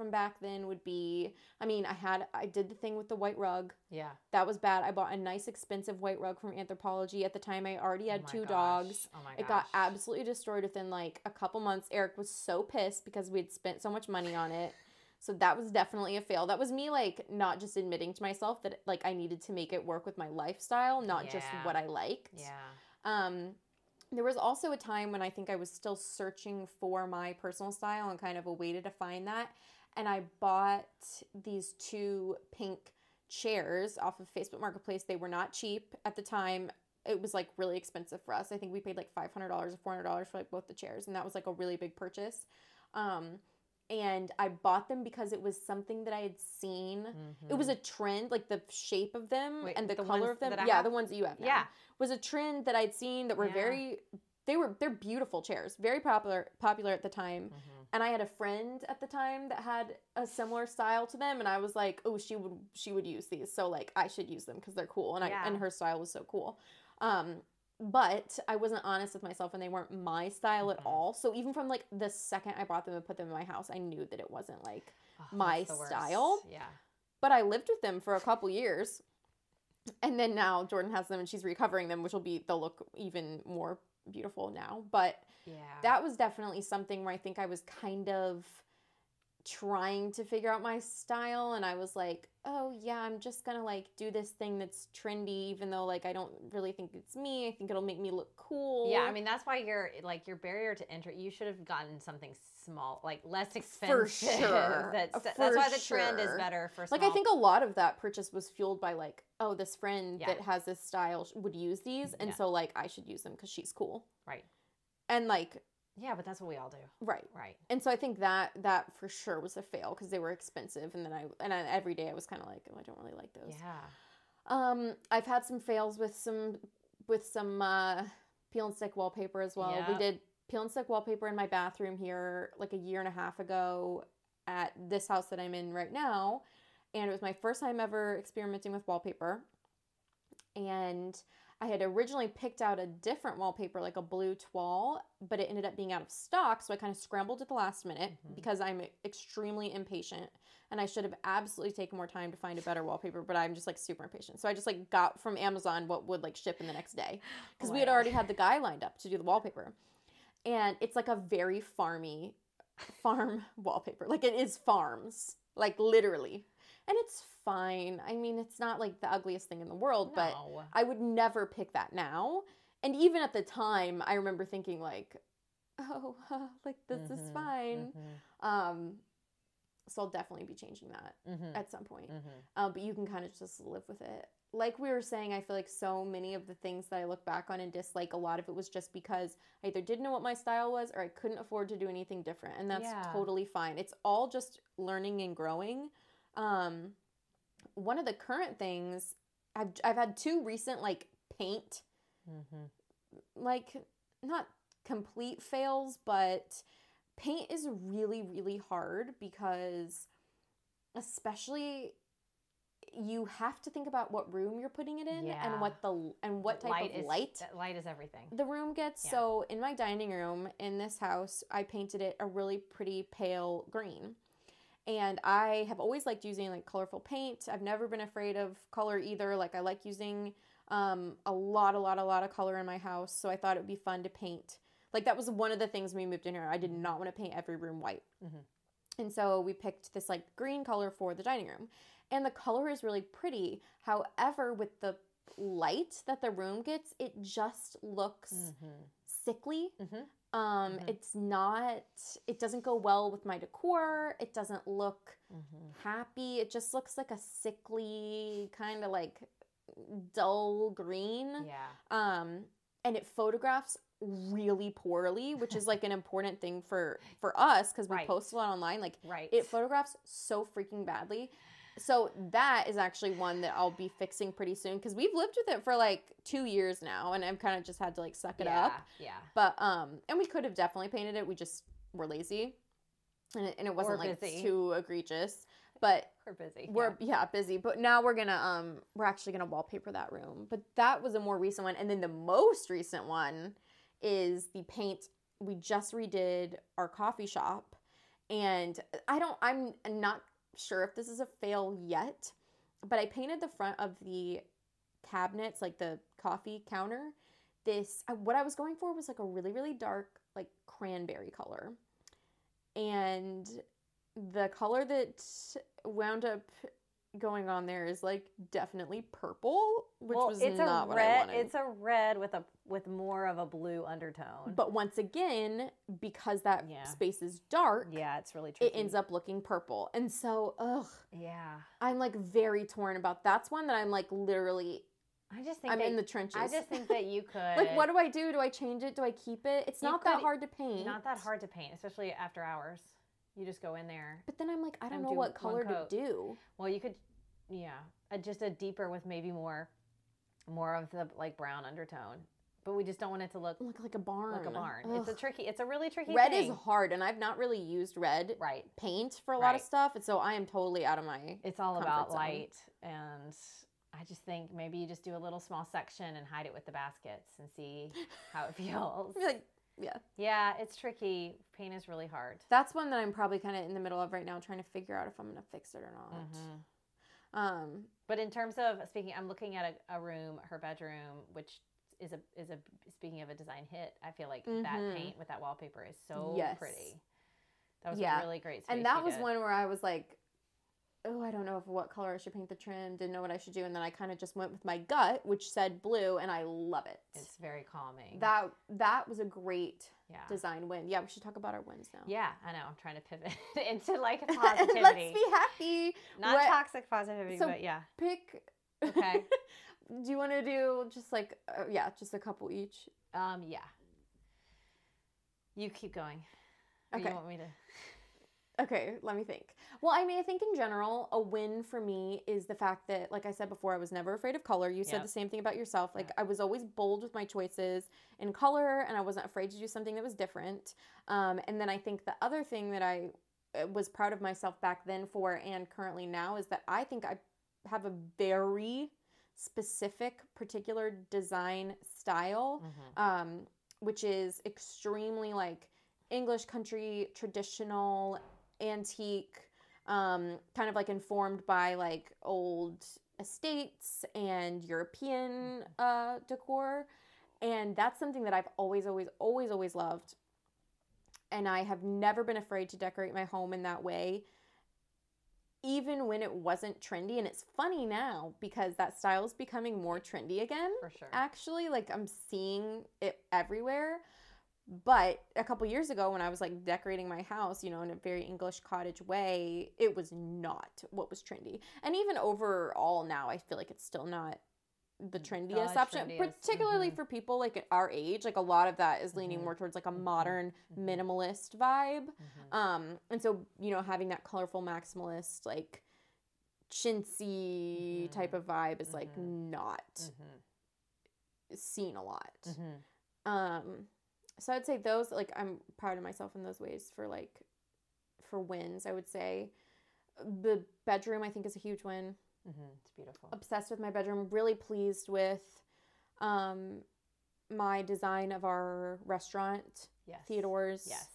Speaker 1: from back then would be i mean i had i did the thing with the white rug
Speaker 2: yeah
Speaker 1: that was bad i bought a nice expensive white rug from Anthropologie at the time i already had
Speaker 2: Oh
Speaker 1: two
Speaker 2: gosh.
Speaker 1: dogs
Speaker 2: oh my gosh.
Speaker 1: it got absolutely destroyed within like a couple months. Eric was so pissed because we had spent so much money on it. So that was definitely a fail. That was me like not just admitting to myself that like I needed to make it work with my lifestyle, not just what I liked.
Speaker 2: yeah
Speaker 1: Um there was also a time when I think I was still searching for my personal style and kind of a way to define that. And I bought these two pink chairs off of Facebook Marketplace. They were not cheap at the time. It was like really expensive for us. I think we paid like $500 or $400 for like both the chairs and that was like a really big purchase. Um and I bought them because it was something that I had seen. It was a trend, like the shape of them
Speaker 2: Mm-hmm. Wait,
Speaker 1: and the,
Speaker 2: the
Speaker 1: color of them. Yeah,
Speaker 2: have?
Speaker 1: the ones that you have now.
Speaker 2: Yeah.
Speaker 1: Was a trend that I'd seen that were
Speaker 2: Yeah.
Speaker 1: very they were they're beautiful chairs, very popular popular at the time.
Speaker 2: Mm-hmm.
Speaker 1: And I had a friend at the time that had a similar style to them and I was like, "Oh, she would she would use these." So like I should use them cuz they're cool and I and her style was so cool. Um but I wasn't honest with myself and they weren't my style at all. So even from like the second I bought them and put them in my house, I knew that it wasn't like
Speaker 2: Oh,
Speaker 1: my
Speaker 2: that's the worst.
Speaker 1: style.
Speaker 2: Yeah.
Speaker 1: but I lived with them for a couple years. And then now Jordan has them and she's recovering them, which will be they'll look even more beautiful now. But
Speaker 2: Yeah.
Speaker 1: that was definitely something where I think I was kind of trying to figure out my style and I was like, "Oh, yeah, I'm just to like do this thing that's trendy even though like I don't really think it's me. I think it'll make me look cool."
Speaker 2: Yeah, I mean that's why you're like your barrier to entry. You should have gotten something small, like less expensive.
Speaker 1: For sure.
Speaker 2: That's
Speaker 1: For
Speaker 2: that's why the trend is better for. Small.
Speaker 1: like I think a lot of that purchase was fueled by like, oh, this friend
Speaker 2: Yeah.
Speaker 1: that has this style would use these, and
Speaker 2: Yeah.
Speaker 1: so like I should use them because she's cool,
Speaker 2: right.
Speaker 1: and like
Speaker 2: Yeah, but that's what we all do.
Speaker 1: right,
Speaker 2: Right.
Speaker 1: and so I think that that for sure was a fail because they were expensive, and then I and I, every day I was kind of like, oh, I don't really like those.
Speaker 2: Yeah.
Speaker 1: Um, I've had some fails with some with some uh, peel and stick wallpaper as well. We did peel and stick wallpaper in my bathroom here like a year and a half ago at this house that I'm in right now, and it was my first time ever experimenting with wallpaper. And I had originally picked out a different wallpaper, like a blue toile, but it ended up being out of stock. So I kind of scrambled at the last minute
Speaker 2: Mhm.
Speaker 1: because I'm extremely impatient and I should have absolutely taken more time to find a better wallpaper, but I'm just like super impatient. So I just like got from Amazon what would like ship in the next day because we had already had the guy lined up to do the wallpaper. And it's like a very farmy farm wallpaper. Like it is farms, like literally. And it's fine. I mean, it's not like the ugliest thing in the world, but I would never pick that now. And even at the time, I remember thinking like, "Oh, like this is
Speaker 2: Mhm,
Speaker 1: fine."
Speaker 2: mhm,
Speaker 1: Um, so I'll definitely be changing that
Speaker 2: mhm,
Speaker 1: at some point.
Speaker 2: mhm.
Speaker 1: Um, but you can kind of just live with it. Like we were saying, I feel like so many of the things that I look back on and dislike, a lot of it was just because I either didn't know what my style was or I couldn't afford to do anything different. And that's
Speaker 2: Yeah.
Speaker 1: totally fine. It's all just learning and growing. Um, one of the current things, I've, I've had two recent like paint,
Speaker 2: Mhm.
Speaker 1: like not complete fails, but paint is really, really hard because especially you have to think about what room you're putting it in
Speaker 2: Yeah.
Speaker 1: and what the and what type
Speaker 2: light
Speaker 1: of
Speaker 2: is,
Speaker 1: light
Speaker 2: Light is everything.
Speaker 1: the room gets.
Speaker 2: Yeah.
Speaker 1: So in my dining room in this house, I painted it a really pretty pale green. And I have always liked using like colorful paint. I've never been afraid of color either. Like I like using um, a lot, a lot, a lot of color in my house. So I thought it would be fun to paint. Like that was one of the things when we moved in here. I did not want to paint every room white.
Speaker 2: Mhm.
Speaker 1: And so we picked this like green color for the dining room. And the color is really pretty. However, with the light that the room gets, it just looks
Speaker 2: Mhm.
Speaker 1: sickly.
Speaker 2: Mhm.
Speaker 1: Um,
Speaker 2: Mhm.
Speaker 1: it's not. It doesn't go well with my decor. It doesn't look
Speaker 2: Mhm.
Speaker 1: happy. It just looks like a sickly kind of like dull green.
Speaker 2: Yeah.
Speaker 1: Um, and it photographs really poorly, which is like an important thing for for us because we
Speaker 2: Right.
Speaker 1: post a lot online. Like
Speaker 2: Right.
Speaker 1: it photographs so freaking badly. So that is actually one that I'll be fixing pretty soon because we've lived with it for like two years now, and I've kind of just had to like suck it
Speaker 2: yeah.
Speaker 1: up.
Speaker 2: Yeah.
Speaker 1: But um, and we could have definitely painted it. We just were lazy, and it, and it wasn't like too egregious. But
Speaker 2: We're busy.
Speaker 1: we're yeah. busy. But now we're gonna um, we're actually gonna wallpaper that room. But that was a more recent one, and then the most recent one is the paint. We just redid our coffee shop, and I don't. I'm not sure if this is a fail yet, but I painted the front of the cabinets, like the coffee counter. This what I was going for was like a really really dark like cranberry color, and the color that wound up going on there is like definitely purple, which
Speaker 2: well,
Speaker 1: was
Speaker 2: it's
Speaker 1: not
Speaker 2: a
Speaker 1: what I
Speaker 2: red.
Speaker 1: wanted.
Speaker 2: It's a red with a with more of a blue undertone.
Speaker 1: but once again, because that
Speaker 2: Yeah.
Speaker 1: space is dark,
Speaker 2: yeah, it's really tricky.
Speaker 1: it ends up looking purple. And so, ugh,
Speaker 2: Yeah,
Speaker 1: I'm like very torn about. That's one that I'm like literally.
Speaker 2: I just think
Speaker 1: I'm in the trenches.
Speaker 2: I just think that you could
Speaker 1: like, what do I do? Do I change it? Do I keep it? It's
Speaker 2: You
Speaker 1: not that hard to paint.
Speaker 2: not that hard to paint, especially after hours. You just go in there.
Speaker 1: But then I'm like, I don't know
Speaker 2: do
Speaker 1: what color to do.
Speaker 2: Well, you could, yeah, uh, just a deeper with maybe more, more of the like brown undertone. But we just don't want it to look
Speaker 1: Look like a barn.
Speaker 2: like a barn. It's a tricky. It's a really tricky.
Speaker 1: red
Speaker 2: thing.
Speaker 1: is hard, and I've not really used red
Speaker 2: right.
Speaker 1: paint for a lot of stuff, and so I am totally out of my.
Speaker 2: It's all about
Speaker 1: zone.
Speaker 2: light, and I just think maybe you just do a little small section and hide it with the baskets and see how it feels.
Speaker 1: Like, yeah,
Speaker 2: Yeah, it's tricky. Paint is really hard.
Speaker 1: that's one that I'm probably kind of in the middle of right now, trying to figure out if I'm gonna fix it or not.
Speaker 2: Mhm.
Speaker 1: Um,
Speaker 2: But in terms of speaking, I'm looking at a, a room, her bedroom, which is a is a speaking of a design hit. I feel like that
Speaker 1: Mhm.
Speaker 2: paint with that wallpaper is so
Speaker 1: Yes.
Speaker 2: pretty. That was
Speaker 1: Yeah.
Speaker 2: a really great.
Speaker 1: And that was
Speaker 2: did.
Speaker 1: one where I was like, oh, I don't know if what color I should paint the trim. Didn't know what I should do, and then I kind of just went with my gut, which said blue, and I love it.
Speaker 2: It's very calming.
Speaker 1: that that was a great
Speaker 2: yeah.
Speaker 1: design win. Yeah, we should talk about our wins now.
Speaker 2: Yeah, I know. I'm trying to pivot into like positivity.
Speaker 1: Let's be happy.
Speaker 2: Not
Speaker 1: What-
Speaker 2: toxic positivity,
Speaker 1: So-
Speaker 2: but yeah.
Speaker 1: Pick.
Speaker 2: Okay.
Speaker 1: do you want to do just like uh, yeah, just a couple each?
Speaker 2: Um, yeah. You keep going. Or
Speaker 1: Okay.
Speaker 2: You want me to?
Speaker 1: Okay, let me think. Well, I mean, I think in general, a win for me is the fact that, like I said before, I was never afraid of color. You said
Speaker 2: Yep.
Speaker 1: the same thing about yourself. Like,
Speaker 2: Yep.
Speaker 1: I was always bold with my choices in color, and I wasn't afraid to do something that was different. Um, and then I think the other thing that I uh, was proud of myself back then for and currently now is that I think I have a very specific, particular design style
Speaker 2: Mhm.
Speaker 1: um, which is extremely like English country, traditional, antique, um, kind of like informed by like old estates and European uh, decor. And that's something that I've always, always, always, always loved. And I have never been afraid to decorate my home in that way, even when it wasn't trendy. And it's funny now because that style is becoming more trendy again
Speaker 2: For sure.
Speaker 1: actually like i'm seeing it everywhere but a couple years ago when i was like decorating my house you know in a very english cottage way it was not what was trendy and even overall now i feel like it's still not the trendiest
Speaker 2: The
Speaker 1: option
Speaker 2: trendiest,
Speaker 1: particularly
Speaker 2: mhm.
Speaker 1: for people like at our age like a lot of that is leaning
Speaker 2: Mhm.
Speaker 1: more towards like a
Speaker 2: Mhm.
Speaker 1: modern
Speaker 2: Mhm.
Speaker 1: minimalist vibe
Speaker 2: Mhm.
Speaker 1: um and so you know having that colorful maximalist like chintzy
Speaker 2: Mhm.
Speaker 1: type of vibe is like not seen a lot um so i'd say those like i'm proud of myself in those ways for like for wins i would say the bedroom i think is a huge win
Speaker 2: Mhm. It's beautiful.
Speaker 1: obsessed with my bedroom really pleased with um my design of our restaurant
Speaker 2: Yes.
Speaker 1: theodore's
Speaker 2: Yes.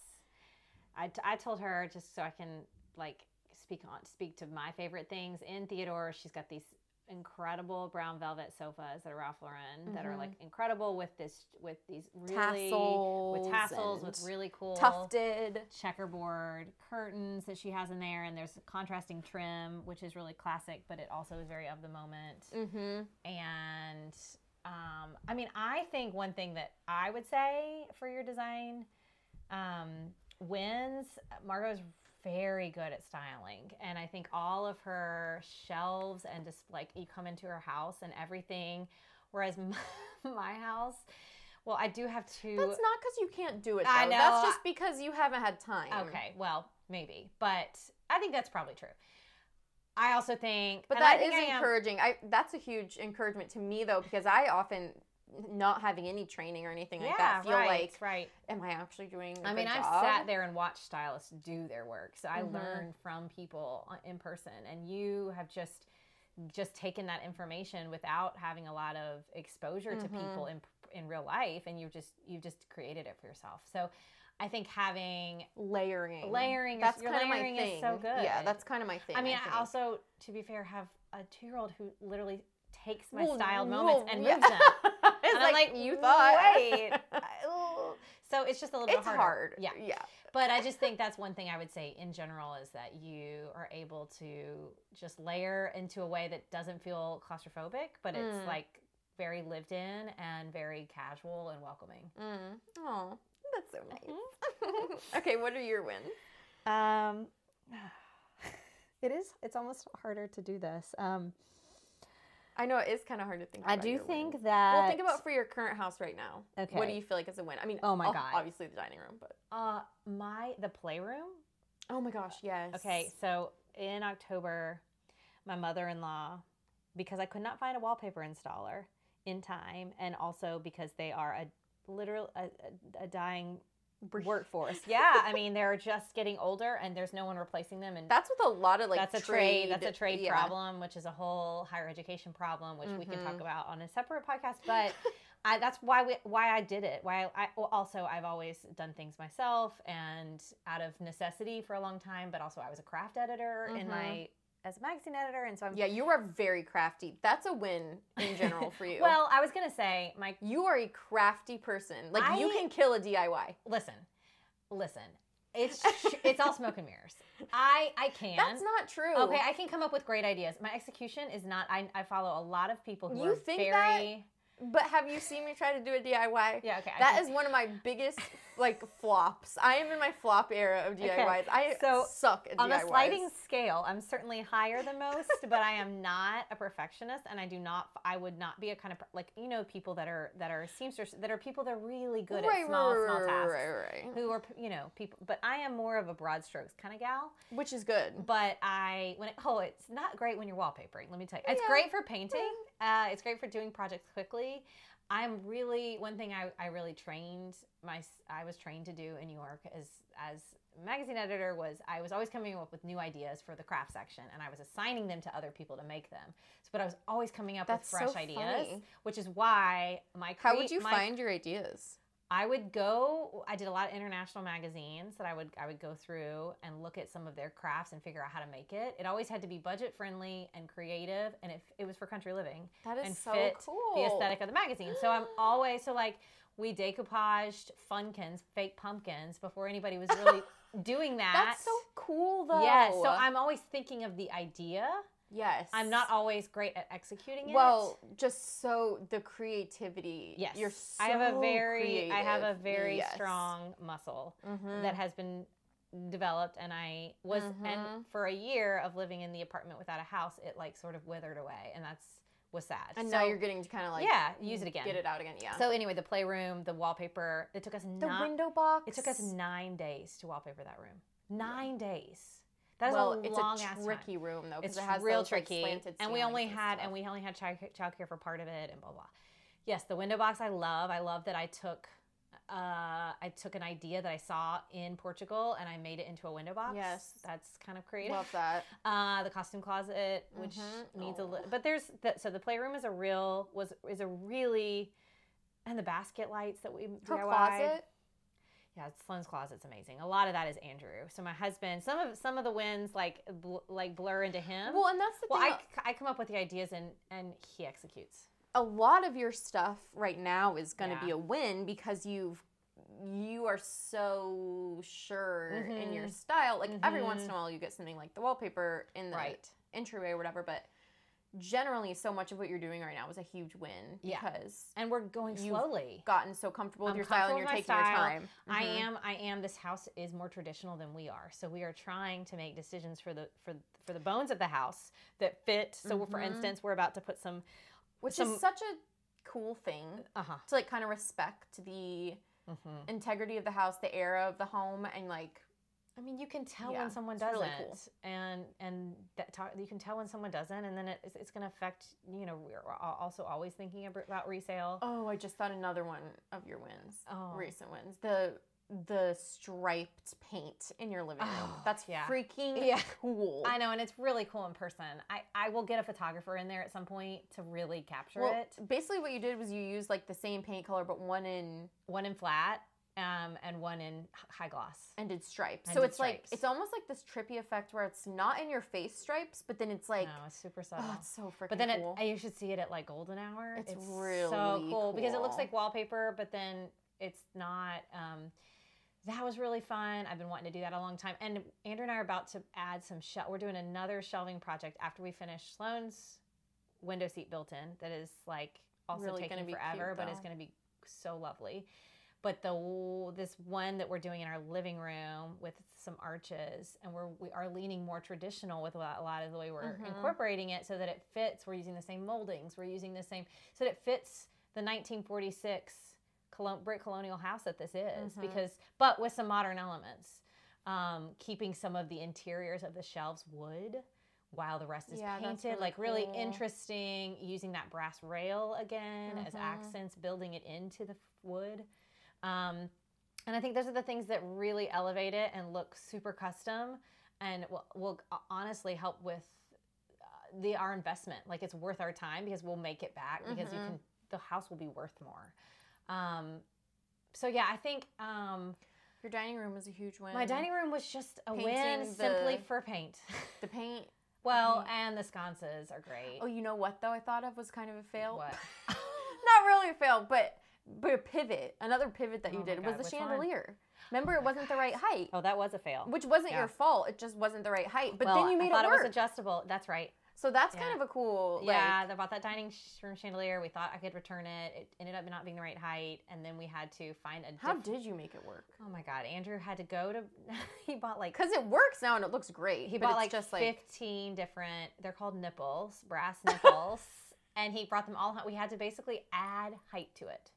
Speaker 2: I, t- I told her just so I can like speak on speak to my favorite things in Theodore. She's got these incredible brown velvet sofas that are Ralph Lauren that are like incredible with this with these really
Speaker 1: tassels
Speaker 2: with tassels with really cool
Speaker 1: tufted.
Speaker 2: checkerboard curtains that she has in there and there's contrasting trim which is really classic but it also is very of the moment.
Speaker 1: Mm-hmm.
Speaker 2: And um, I mean, I think one thing that I would say for your design um, wins, Margot's very good at styling. And I think all of her shelves and just like you come into her house and everything, whereas my, my house, well, I do have two.
Speaker 1: that's not because you can't do it though.
Speaker 2: I know,
Speaker 1: that's just because you haven't had time
Speaker 2: Okay, well, maybe, but I think that's probably true. I also think,
Speaker 1: But that
Speaker 2: think
Speaker 1: is
Speaker 2: I
Speaker 1: encouraging. I that's a huge encouragement to me though because I often not having any training or anything like that feel
Speaker 2: right,
Speaker 1: like
Speaker 2: right.
Speaker 1: am I actually doing I
Speaker 2: I mean, I've
Speaker 1: job?
Speaker 2: sat there and watched stylists do their work, so I
Speaker 1: Mhm.
Speaker 2: learn from people in person, and you have just just taken that information without having a lot of exposure to
Speaker 1: Mhm.
Speaker 2: people in in real life, and you've just you've just created it for yourself. So, I think having
Speaker 1: layering.
Speaker 2: layering,
Speaker 1: That's kind of my thing.
Speaker 2: is so good.
Speaker 1: Yeah, that's kind of my thing.
Speaker 2: I mean, I also, to be fair, have a two year old who literally takes my
Speaker 1: Well,
Speaker 2: styled
Speaker 1: well,
Speaker 2: moments and
Speaker 1: yeah.
Speaker 2: moves them.
Speaker 1: it's
Speaker 2: and
Speaker 1: like,
Speaker 2: like,
Speaker 1: you thought.
Speaker 2: wait. So it's just a little
Speaker 1: it's
Speaker 2: bit
Speaker 1: hard.
Speaker 2: Yeah.
Speaker 1: Yeah.
Speaker 2: But I just think that's one thing I would say in general is that you are able to just layer into a way that doesn't feel claustrophobic, but it's
Speaker 1: Mm.
Speaker 2: like very lived in and very casual and welcoming.
Speaker 1: Mm. Oh, that's so nice.
Speaker 2: Mm-hmm.
Speaker 1: okay, what are your wins?
Speaker 2: Um, it is. It's almost harder to do this. Um,
Speaker 1: I know it is kind of hard to think. About.
Speaker 2: I
Speaker 1: do
Speaker 2: think
Speaker 1: wins.
Speaker 2: that.
Speaker 1: Well, think about for your current house right now. Okay. What do you feel like is a win? I mean,
Speaker 2: Oh my God.
Speaker 1: obviously the dining room, but
Speaker 2: uh my the playroom.
Speaker 1: oh my gosh, yes.
Speaker 2: Okay, so in October, my mother-in-law, because I could not find a wallpaper installer in time, and also because they are a literal a, a dying workforce. Yeah, I mean they're just getting older, and there's no one replacing them, and
Speaker 1: That's with a lot of like
Speaker 2: that's a trade. That's a trade
Speaker 1: yeah.
Speaker 2: problem, which is a whole higher education problem, which we can talk about on a separate podcast. But I, that's why we, why I did it. Why I also I've always done things myself and out of necessity for a long time. But also I was a craft editor in
Speaker 1: Mhm.
Speaker 2: my as a magazine editor, and so I'm
Speaker 1: Yeah, you are very crafty. That's a win in general for you.
Speaker 2: Well, I was gonna say Mike,
Speaker 1: you are a crafty person. Like you can kill a DIY.
Speaker 2: listen, listen. It's it's all smoke and mirrors. I I can.
Speaker 1: That's not true.
Speaker 2: Okay, I can come up with great ideas. My execution is not. I, I follow a lot of people who
Speaker 1: You
Speaker 2: are
Speaker 1: think that?
Speaker 2: very.
Speaker 1: but have you seen me try to do a DIY?
Speaker 2: Yeah, okay. I
Speaker 1: That is one of my biggest like flops. I am in my flop era of DIYs. I
Speaker 2: so
Speaker 1: suck at
Speaker 2: on
Speaker 1: DIYs.
Speaker 2: On a sliding scale. I'm certainly higher than most, but I am not a perfectionist, and I do not. I would not be a kind of like you know people that are that are seamsters that are people that are really good
Speaker 1: right,
Speaker 2: at small
Speaker 1: right,
Speaker 2: small tasks.
Speaker 1: right, right.
Speaker 2: Who are you know people, but I am more of a broad strokes kind of gal.
Speaker 1: Which is good.
Speaker 2: But I when it, oh, it's not great when you're wallpapering. Let me tell you, it's
Speaker 1: Yeah.
Speaker 2: great for painting. Uh, it's great for doing projects quickly. I'm really one thing I, I really trained my I was trained to do in New York as as magazine editor was I was always coming up with new ideas for the craft section and I was assigning them to other people to make them. So, but I was always coming up
Speaker 1: That's
Speaker 2: with
Speaker 1: so
Speaker 2: fresh ideas,
Speaker 1: funny.
Speaker 2: which is why my
Speaker 1: How would you
Speaker 2: my-
Speaker 1: find your ideas?
Speaker 2: I would go. I did a lot of international magazines that I would I would go through and look at some of their crafts and figure out how to make it. It always had to be budget friendly and creative, and it, it was for country living
Speaker 1: That is
Speaker 2: and
Speaker 1: so
Speaker 2: fit
Speaker 1: cool.
Speaker 2: the aesthetic of the magazine. So I'm always so like we decoupaged funkins, fake pumpkins before anybody was really doing that.
Speaker 1: That's so cool though.
Speaker 2: yeah. So I'm always thinking of the idea.
Speaker 1: Yes.
Speaker 2: I'm not always great at executing it.
Speaker 1: Well, just so the creativity.
Speaker 2: Yes,
Speaker 1: You're so
Speaker 2: I have a very, I have a very
Speaker 1: Yes.
Speaker 2: strong muscle
Speaker 1: Mhm.
Speaker 2: that has been developed, and I was,
Speaker 1: Mhm.
Speaker 2: and for a year of living in the apartment without a house, it like sort of withered away, and that's was sad.
Speaker 1: And
Speaker 2: so,
Speaker 1: now you're getting to kind of like
Speaker 2: yeah, use it again.
Speaker 1: Get it out again. Yeah.
Speaker 2: So anyway, the playroom, the wallpaper, it took us
Speaker 1: the
Speaker 2: nine.
Speaker 1: window box.
Speaker 2: It took us nine days to wallpaper that room. Nine days. That is
Speaker 1: well,
Speaker 2: a
Speaker 1: it's
Speaker 2: long
Speaker 1: a
Speaker 2: ass time.
Speaker 1: tricky room though because it has
Speaker 2: real
Speaker 1: those, like,
Speaker 2: tricky,
Speaker 1: slanted
Speaker 2: and we only
Speaker 1: and
Speaker 2: had
Speaker 1: stuff.
Speaker 2: and we only had child childcare for part of it, and blah blah. Yes, the window box I love. I love that I took, uh, I took an idea that I saw in Portugal and I made it into a window box.
Speaker 1: Yes.
Speaker 2: that's kind of creative.
Speaker 1: love that.
Speaker 2: Uh, the costume closet, which
Speaker 1: Mhm.
Speaker 2: needs a little, but there's the, so the playroom is a real was is a really, and the basket lights that we
Speaker 1: Her
Speaker 2: DIY'd.
Speaker 1: closet.
Speaker 2: Yeah, Sloan's closet's amazing. A lot of that is Andrew. So my husband, some of some of the wins like bl- like blur into him.
Speaker 1: Well, and that's the
Speaker 2: Well,
Speaker 1: thing.
Speaker 2: I, I come up with the ideas and and he executes.
Speaker 1: a lot of your stuff right now is going to be a win because you've you are so sure in your
Speaker 2: Mhm.
Speaker 1: style. Like every once in
Speaker 2: Mhm.
Speaker 1: a while, you get something like the wallpaper in the
Speaker 2: Right.
Speaker 1: entryway or whatever, but generally, so much of what you're doing right now is a huge win
Speaker 2: Yeah.
Speaker 1: because
Speaker 2: And we're going
Speaker 1: You've
Speaker 2: slowly.
Speaker 1: gotten so comfortable with
Speaker 2: I'm
Speaker 1: your style and you're taking
Speaker 2: my
Speaker 1: your time.
Speaker 2: I
Speaker 1: Mhm.
Speaker 2: am I am this house is more traditional than we are. So we are trying to make decisions for the for for the bones of the house that fit. So for
Speaker 1: Mhm.
Speaker 2: instance, we're about to put some
Speaker 1: which
Speaker 2: some-
Speaker 1: is such a cool thing
Speaker 2: uh-huh.
Speaker 1: to like kind of respect the
Speaker 2: hmm
Speaker 1: integrity of the house, the era of the home, and like
Speaker 2: I mean, you can tell
Speaker 1: Yeah,
Speaker 2: when someone doesn't,
Speaker 1: really cool.
Speaker 2: and and that talk, you can tell when someone doesn't, and then it, it's, it's going to affect. You know, we're also always thinking about resale.
Speaker 1: Oh, I just thought another one of your wins.
Speaker 2: Oh.
Speaker 1: Recent wins. The the striped paint in your living room.
Speaker 2: Oh,
Speaker 1: That's
Speaker 2: yeah.
Speaker 1: freaking
Speaker 2: Yeah.
Speaker 1: cool.
Speaker 2: I know, and it's really cool in person. I I will get a photographer in there at some point to really capture
Speaker 1: well,
Speaker 2: it.
Speaker 1: basically what you did was you used like the same paint color but one in
Speaker 2: One in flat, um, and one in high gloss.
Speaker 1: and did stripes.
Speaker 2: And
Speaker 1: so
Speaker 2: did
Speaker 1: it's like it's almost like this trippy effect where it's not in your face stripes, but then it's like
Speaker 2: no, it's super subtle.
Speaker 1: oh, it's so freaking
Speaker 2: but then it, you should see it at like golden hour.
Speaker 1: It's
Speaker 2: so
Speaker 1: really
Speaker 2: cool because it looks like wallpaper, but then it's not. Um, that was really fun. I've been wanting to do that a long time. And Andrew and I are about to add some shelf. We're doing another shelving project after we finish Sloan's window seat built in. That is like also
Speaker 1: Really
Speaker 2: taking forever,
Speaker 1: cute,
Speaker 2: but it's going to be so lovely. But the this one that we're doing in our living room with some arches, and we're we are leaning more traditional with a lot, a lot of the way we're
Speaker 1: Mhm.
Speaker 2: incorporating it, so that it fits. We're using the same moldings. We're using the same, so that it fits the 1946 colon, brick colonial house that this is.
Speaker 1: Mhm.
Speaker 2: Because, but with some modern elements, um, keeping some of the interiors of the shelves wood. While the rest is
Speaker 1: Yeah,
Speaker 2: painted,
Speaker 1: really
Speaker 2: like really
Speaker 1: cool.
Speaker 2: interesting, using that brass rail again as
Speaker 1: Mhm.
Speaker 2: accents, building it into the wood. Um, and I think those are the things that really elevate it and look super custom and will, will honestly help with uh, the our investment. Like it's worth our time because we'll make it back because you
Speaker 1: Mhm.
Speaker 2: can the house will be worth more. Um, so yeah, I think um,
Speaker 1: Your dining room was a huge win.
Speaker 2: my dining room was just a win
Speaker 1: Painting
Speaker 2: simply
Speaker 1: the-
Speaker 2: for paint.
Speaker 1: The paint.
Speaker 2: well,
Speaker 1: paint.
Speaker 2: and the sconces are great.
Speaker 1: Oh, you know what though? I thought of was kind of a fail.
Speaker 2: What?
Speaker 1: Not really a fail, but but a pivot. Another pivot that
Speaker 2: Oh
Speaker 1: you
Speaker 2: my
Speaker 1: did was the
Speaker 2: which one?
Speaker 1: chandelier. Remember, it wasn't the right height,
Speaker 2: Oh, that was a fail.
Speaker 1: which wasn't
Speaker 2: Yeah.
Speaker 1: your fault. It just wasn't the right height. But
Speaker 2: well,
Speaker 1: then you made
Speaker 2: I thought
Speaker 1: it
Speaker 2: it, was adjustable. That's right.
Speaker 1: so that's
Speaker 2: Yeah.
Speaker 1: kind of a cool. Like,
Speaker 2: yeah, I bought that dining room chandelier. We thought I could return it. It ended up not being the right height, and then we had to find a.
Speaker 1: How
Speaker 2: diff-
Speaker 1: did you make it work?
Speaker 2: Oh my God, Andrew had to go to. he bought like
Speaker 1: Because it works now and it looks great.
Speaker 2: he bought like
Speaker 1: just like
Speaker 2: fifteen different. They're called nipples, brass nipples, and he brought them all. We had to basically add height to it.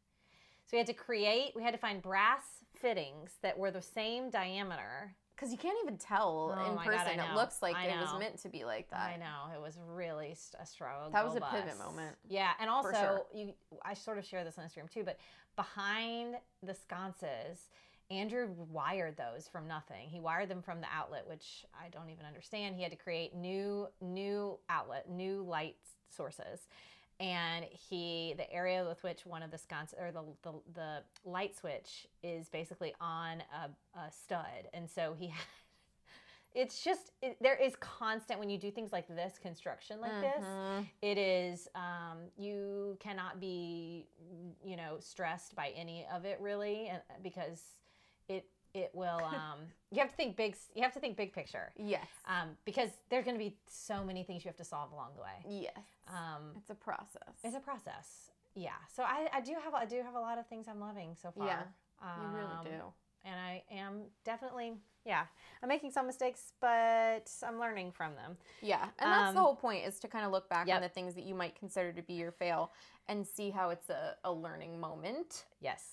Speaker 2: So we had to create. We had to find brass fittings that were the same diameter.
Speaker 1: because you can't even tell
Speaker 2: Oh
Speaker 1: in
Speaker 2: my God,
Speaker 1: person. it looks like it was meant to be like that.
Speaker 2: I know it was really a struggle.
Speaker 1: That was a pivot
Speaker 2: bus.
Speaker 1: moment.
Speaker 2: Yeah, and also
Speaker 1: sure.
Speaker 2: you, I sort of share this on Instagram too, but behind the sconces, Andrew wired those from nothing. He wired them from the outlet, which I don't even understand. He had to create new new outlet, new light sources. And he, the area with which one of the sconces or the, the the light switch is basically on a, a stud, and so he had it's just it, there is constant when you do things like this construction like this
Speaker 1: Mhm.
Speaker 2: it is um, you cannot be you know stressed by any of it really and because it it will um, you have to think big you have to think big picture
Speaker 1: Yes.
Speaker 2: um, because there's going to be so many things you have to solve along the way
Speaker 1: yes.
Speaker 2: um,
Speaker 1: it's a process.
Speaker 2: it's a process yeah so I, I do have i do have a lot of things i'm loving so far
Speaker 1: Yeah,
Speaker 2: um,
Speaker 1: you really do.
Speaker 2: and I am definitely, yeah, I'm making some mistakes, but I'm learning from them.
Speaker 1: Yeah, and that's the
Speaker 2: Um,
Speaker 1: whole point is to kind of look back
Speaker 2: yep.
Speaker 1: on the things that you might consider to be your fail and see how it's a, a learning moment.
Speaker 2: Yes.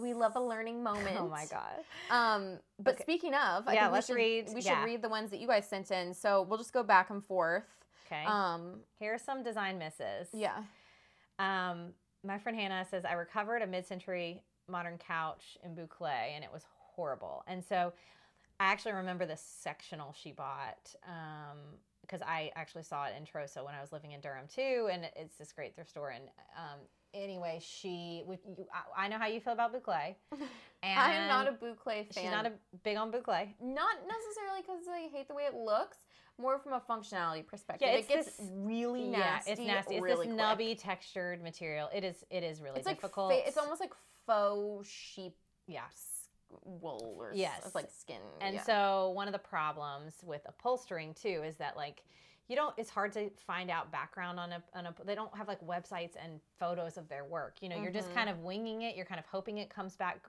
Speaker 1: We love a learning moment.
Speaker 2: Oh my god.
Speaker 1: Um, but
Speaker 2: Okay.
Speaker 1: speaking of, I
Speaker 2: Yeah,
Speaker 1: think we
Speaker 2: let's
Speaker 1: should,
Speaker 2: read-
Speaker 1: We should
Speaker 2: yeah.
Speaker 1: read the ones that you guys sent in. So we'll just go back and forth.
Speaker 2: Okay.
Speaker 1: Um,
Speaker 2: Here are some design misses.
Speaker 1: yeah.
Speaker 2: Um, my friend Hannah says I recovered a mid-century modern couch in boucle, and it was horrible. And so, I actually remember the sectional she bought because I actually saw it in Trosa when I was living in Durham too, and it's this great thrift store. And um, anyway, she, we, you, I, I know how you feel about boucle. And
Speaker 1: I'm not a boucle fan.
Speaker 2: She's not a big on boucle.
Speaker 1: not necessarily because I hate the way it looks. More from a functionality perspective.
Speaker 2: Yeah,
Speaker 1: it gets
Speaker 2: this-
Speaker 1: really
Speaker 2: Yeah,
Speaker 1: nasty.
Speaker 2: it's nasty. It's
Speaker 1: really
Speaker 2: this
Speaker 1: quick.
Speaker 2: nubby textured material. It is. It is really
Speaker 1: It's like
Speaker 2: difficult.
Speaker 1: fa- it's almost like faux sheep
Speaker 2: yeah.
Speaker 1: wool or
Speaker 2: Yes.
Speaker 1: it's like skin.
Speaker 2: And
Speaker 1: yeah.
Speaker 2: so one of the problems with upholstering too is that like you don't it's hard to find out background on a, on a they don't have like websites and photos of their work. You know, you're just kind mm-hmm. of winging it. You're kind of hoping it comes back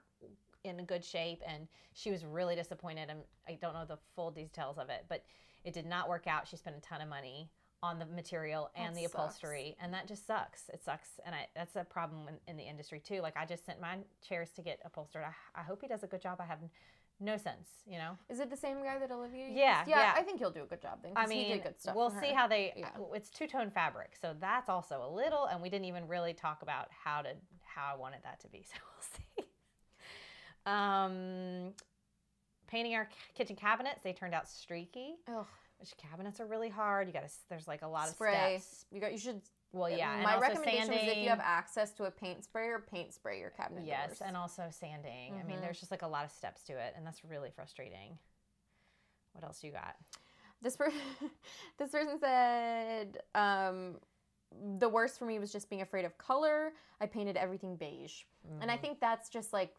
Speaker 2: in a good shape and she was really disappointed and I don't know the full details of it, but it did not work out. She spent a ton of money on the material and
Speaker 1: That
Speaker 2: the
Speaker 1: sucks.
Speaker 2: upholstery and that just sucks it sucks and I, that's a problem in, in the industry too like i just sent my chairs to get upholstered I, I hope he does a good job i have no sense you know
Speaker 1: Is it the same guy that Olivia? used?
Speaker 2: Yeah,
Speaker 1: yeah.
Speaker 2: yeah.
Speaker 1: I think he'll do a good job then.
Speaker 2: I
Speaker 1: he
Speaker 2: mean,
Speaker 1: did good stuff.
Speaker 2: we'll see how they.
Speaker 1: Yeah.
Speaker 2: It's two tone fabric, so that's also a little, and we didn't even really talk about how to how I wanted that to be. So we'll see. Um, painting our kitchen cabinets, they turned out streaky.
Speaker 1: Ugh,
Speaker 2: Which cabinets are really hard. You got to. There's like a lot
Speaker 1: spray.
Speaker 2: of steps.
Speaker 1: You got. You should.
Speaker 2: Well, yeah. and
Speaker 1: My
Speaker 2: also
Speaker 1: recommendation
Speaker 2: sanding.
Speaker 1: is if you have access to a paint sprayer, paint spray your cabinet
Speaker 2: Yes,
Speaker 1: doors.
Speaker 2: and also sanding. I mean,
Speaker 1: Mhm.
Speaker 2: there's just like a lot of steps to it, and that's really frustrating. What else you got?
Speaker 1: This person, this person said, um, the worst for me was just being afraid of color. I painted everything beige. And I
Speaker 2: Mhm.
Speaker 1: think that's just like,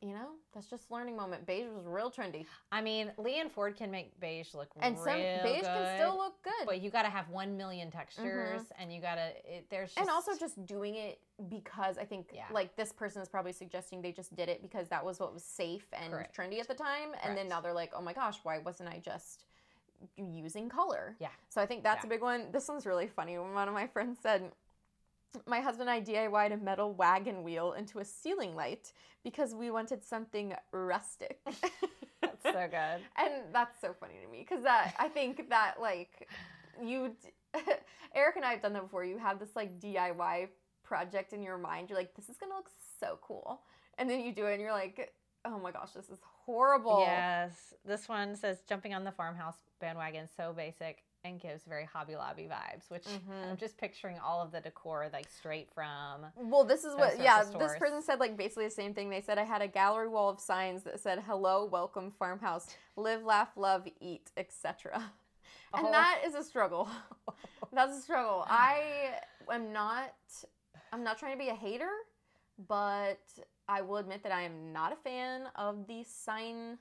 Speaker 1: you know, that's just learning moment. Beige was real trendy.
Speaker 2: I mean, Leanne Ford can make beige look
Speaker 1: And
Speaker 2: real
Speaker 1: some beige can still look good.
Speaker 2: But you got to have one million textures, mm-hmm. and you got to. There's just,
Speaker 1: and also just doing it because I think
Speaker 2: Yeah.
Speaker 1: like this person is probably suggesting they just did it because that was what was safe and
Speaker 2: Correct.
Speaker 1: trendy at the time and then now they're like oh my gosh why wasn't I just using color
Speaker 2: Yeah.
Speaker 1: so I think that's
Speaker 2: Yeah.
Speaker 1: a big one this one's really funny when one of my friends said my husband and I DIY'd a metal wagon wheel into a ceiling light because we wanted something rustic
Speaker 2: That's so good.
Speaker 1: and that's so funny to me because that I think that like you, Eric and I have done that before. You have this like DIY project in your mind. You're like, this is gonna look so cool, and then you do it, and you're like, oh my gosh, this is horrible.
Speaker 2: Yes. This one says jumping on the farmhouse bandwagon, so basic and gives very Hobby Lobby vibes, which
Speaker 1: Mhm.
Speaker 2: I'm just picturing all of the decor like straight from.
Speaker 1: Well, this is what, yeah, this person said like basically the same thing. They said I had a gallery wall of signs that said "Hello, welcome, farmhouse, live, laugh, love, eat, etc." And
Speaker 2: Oh.
Speaker 1: that is a struggle. That's a struggle. I am not. I'm not trying to be a hater, but I will admit that I am not a fan of the sign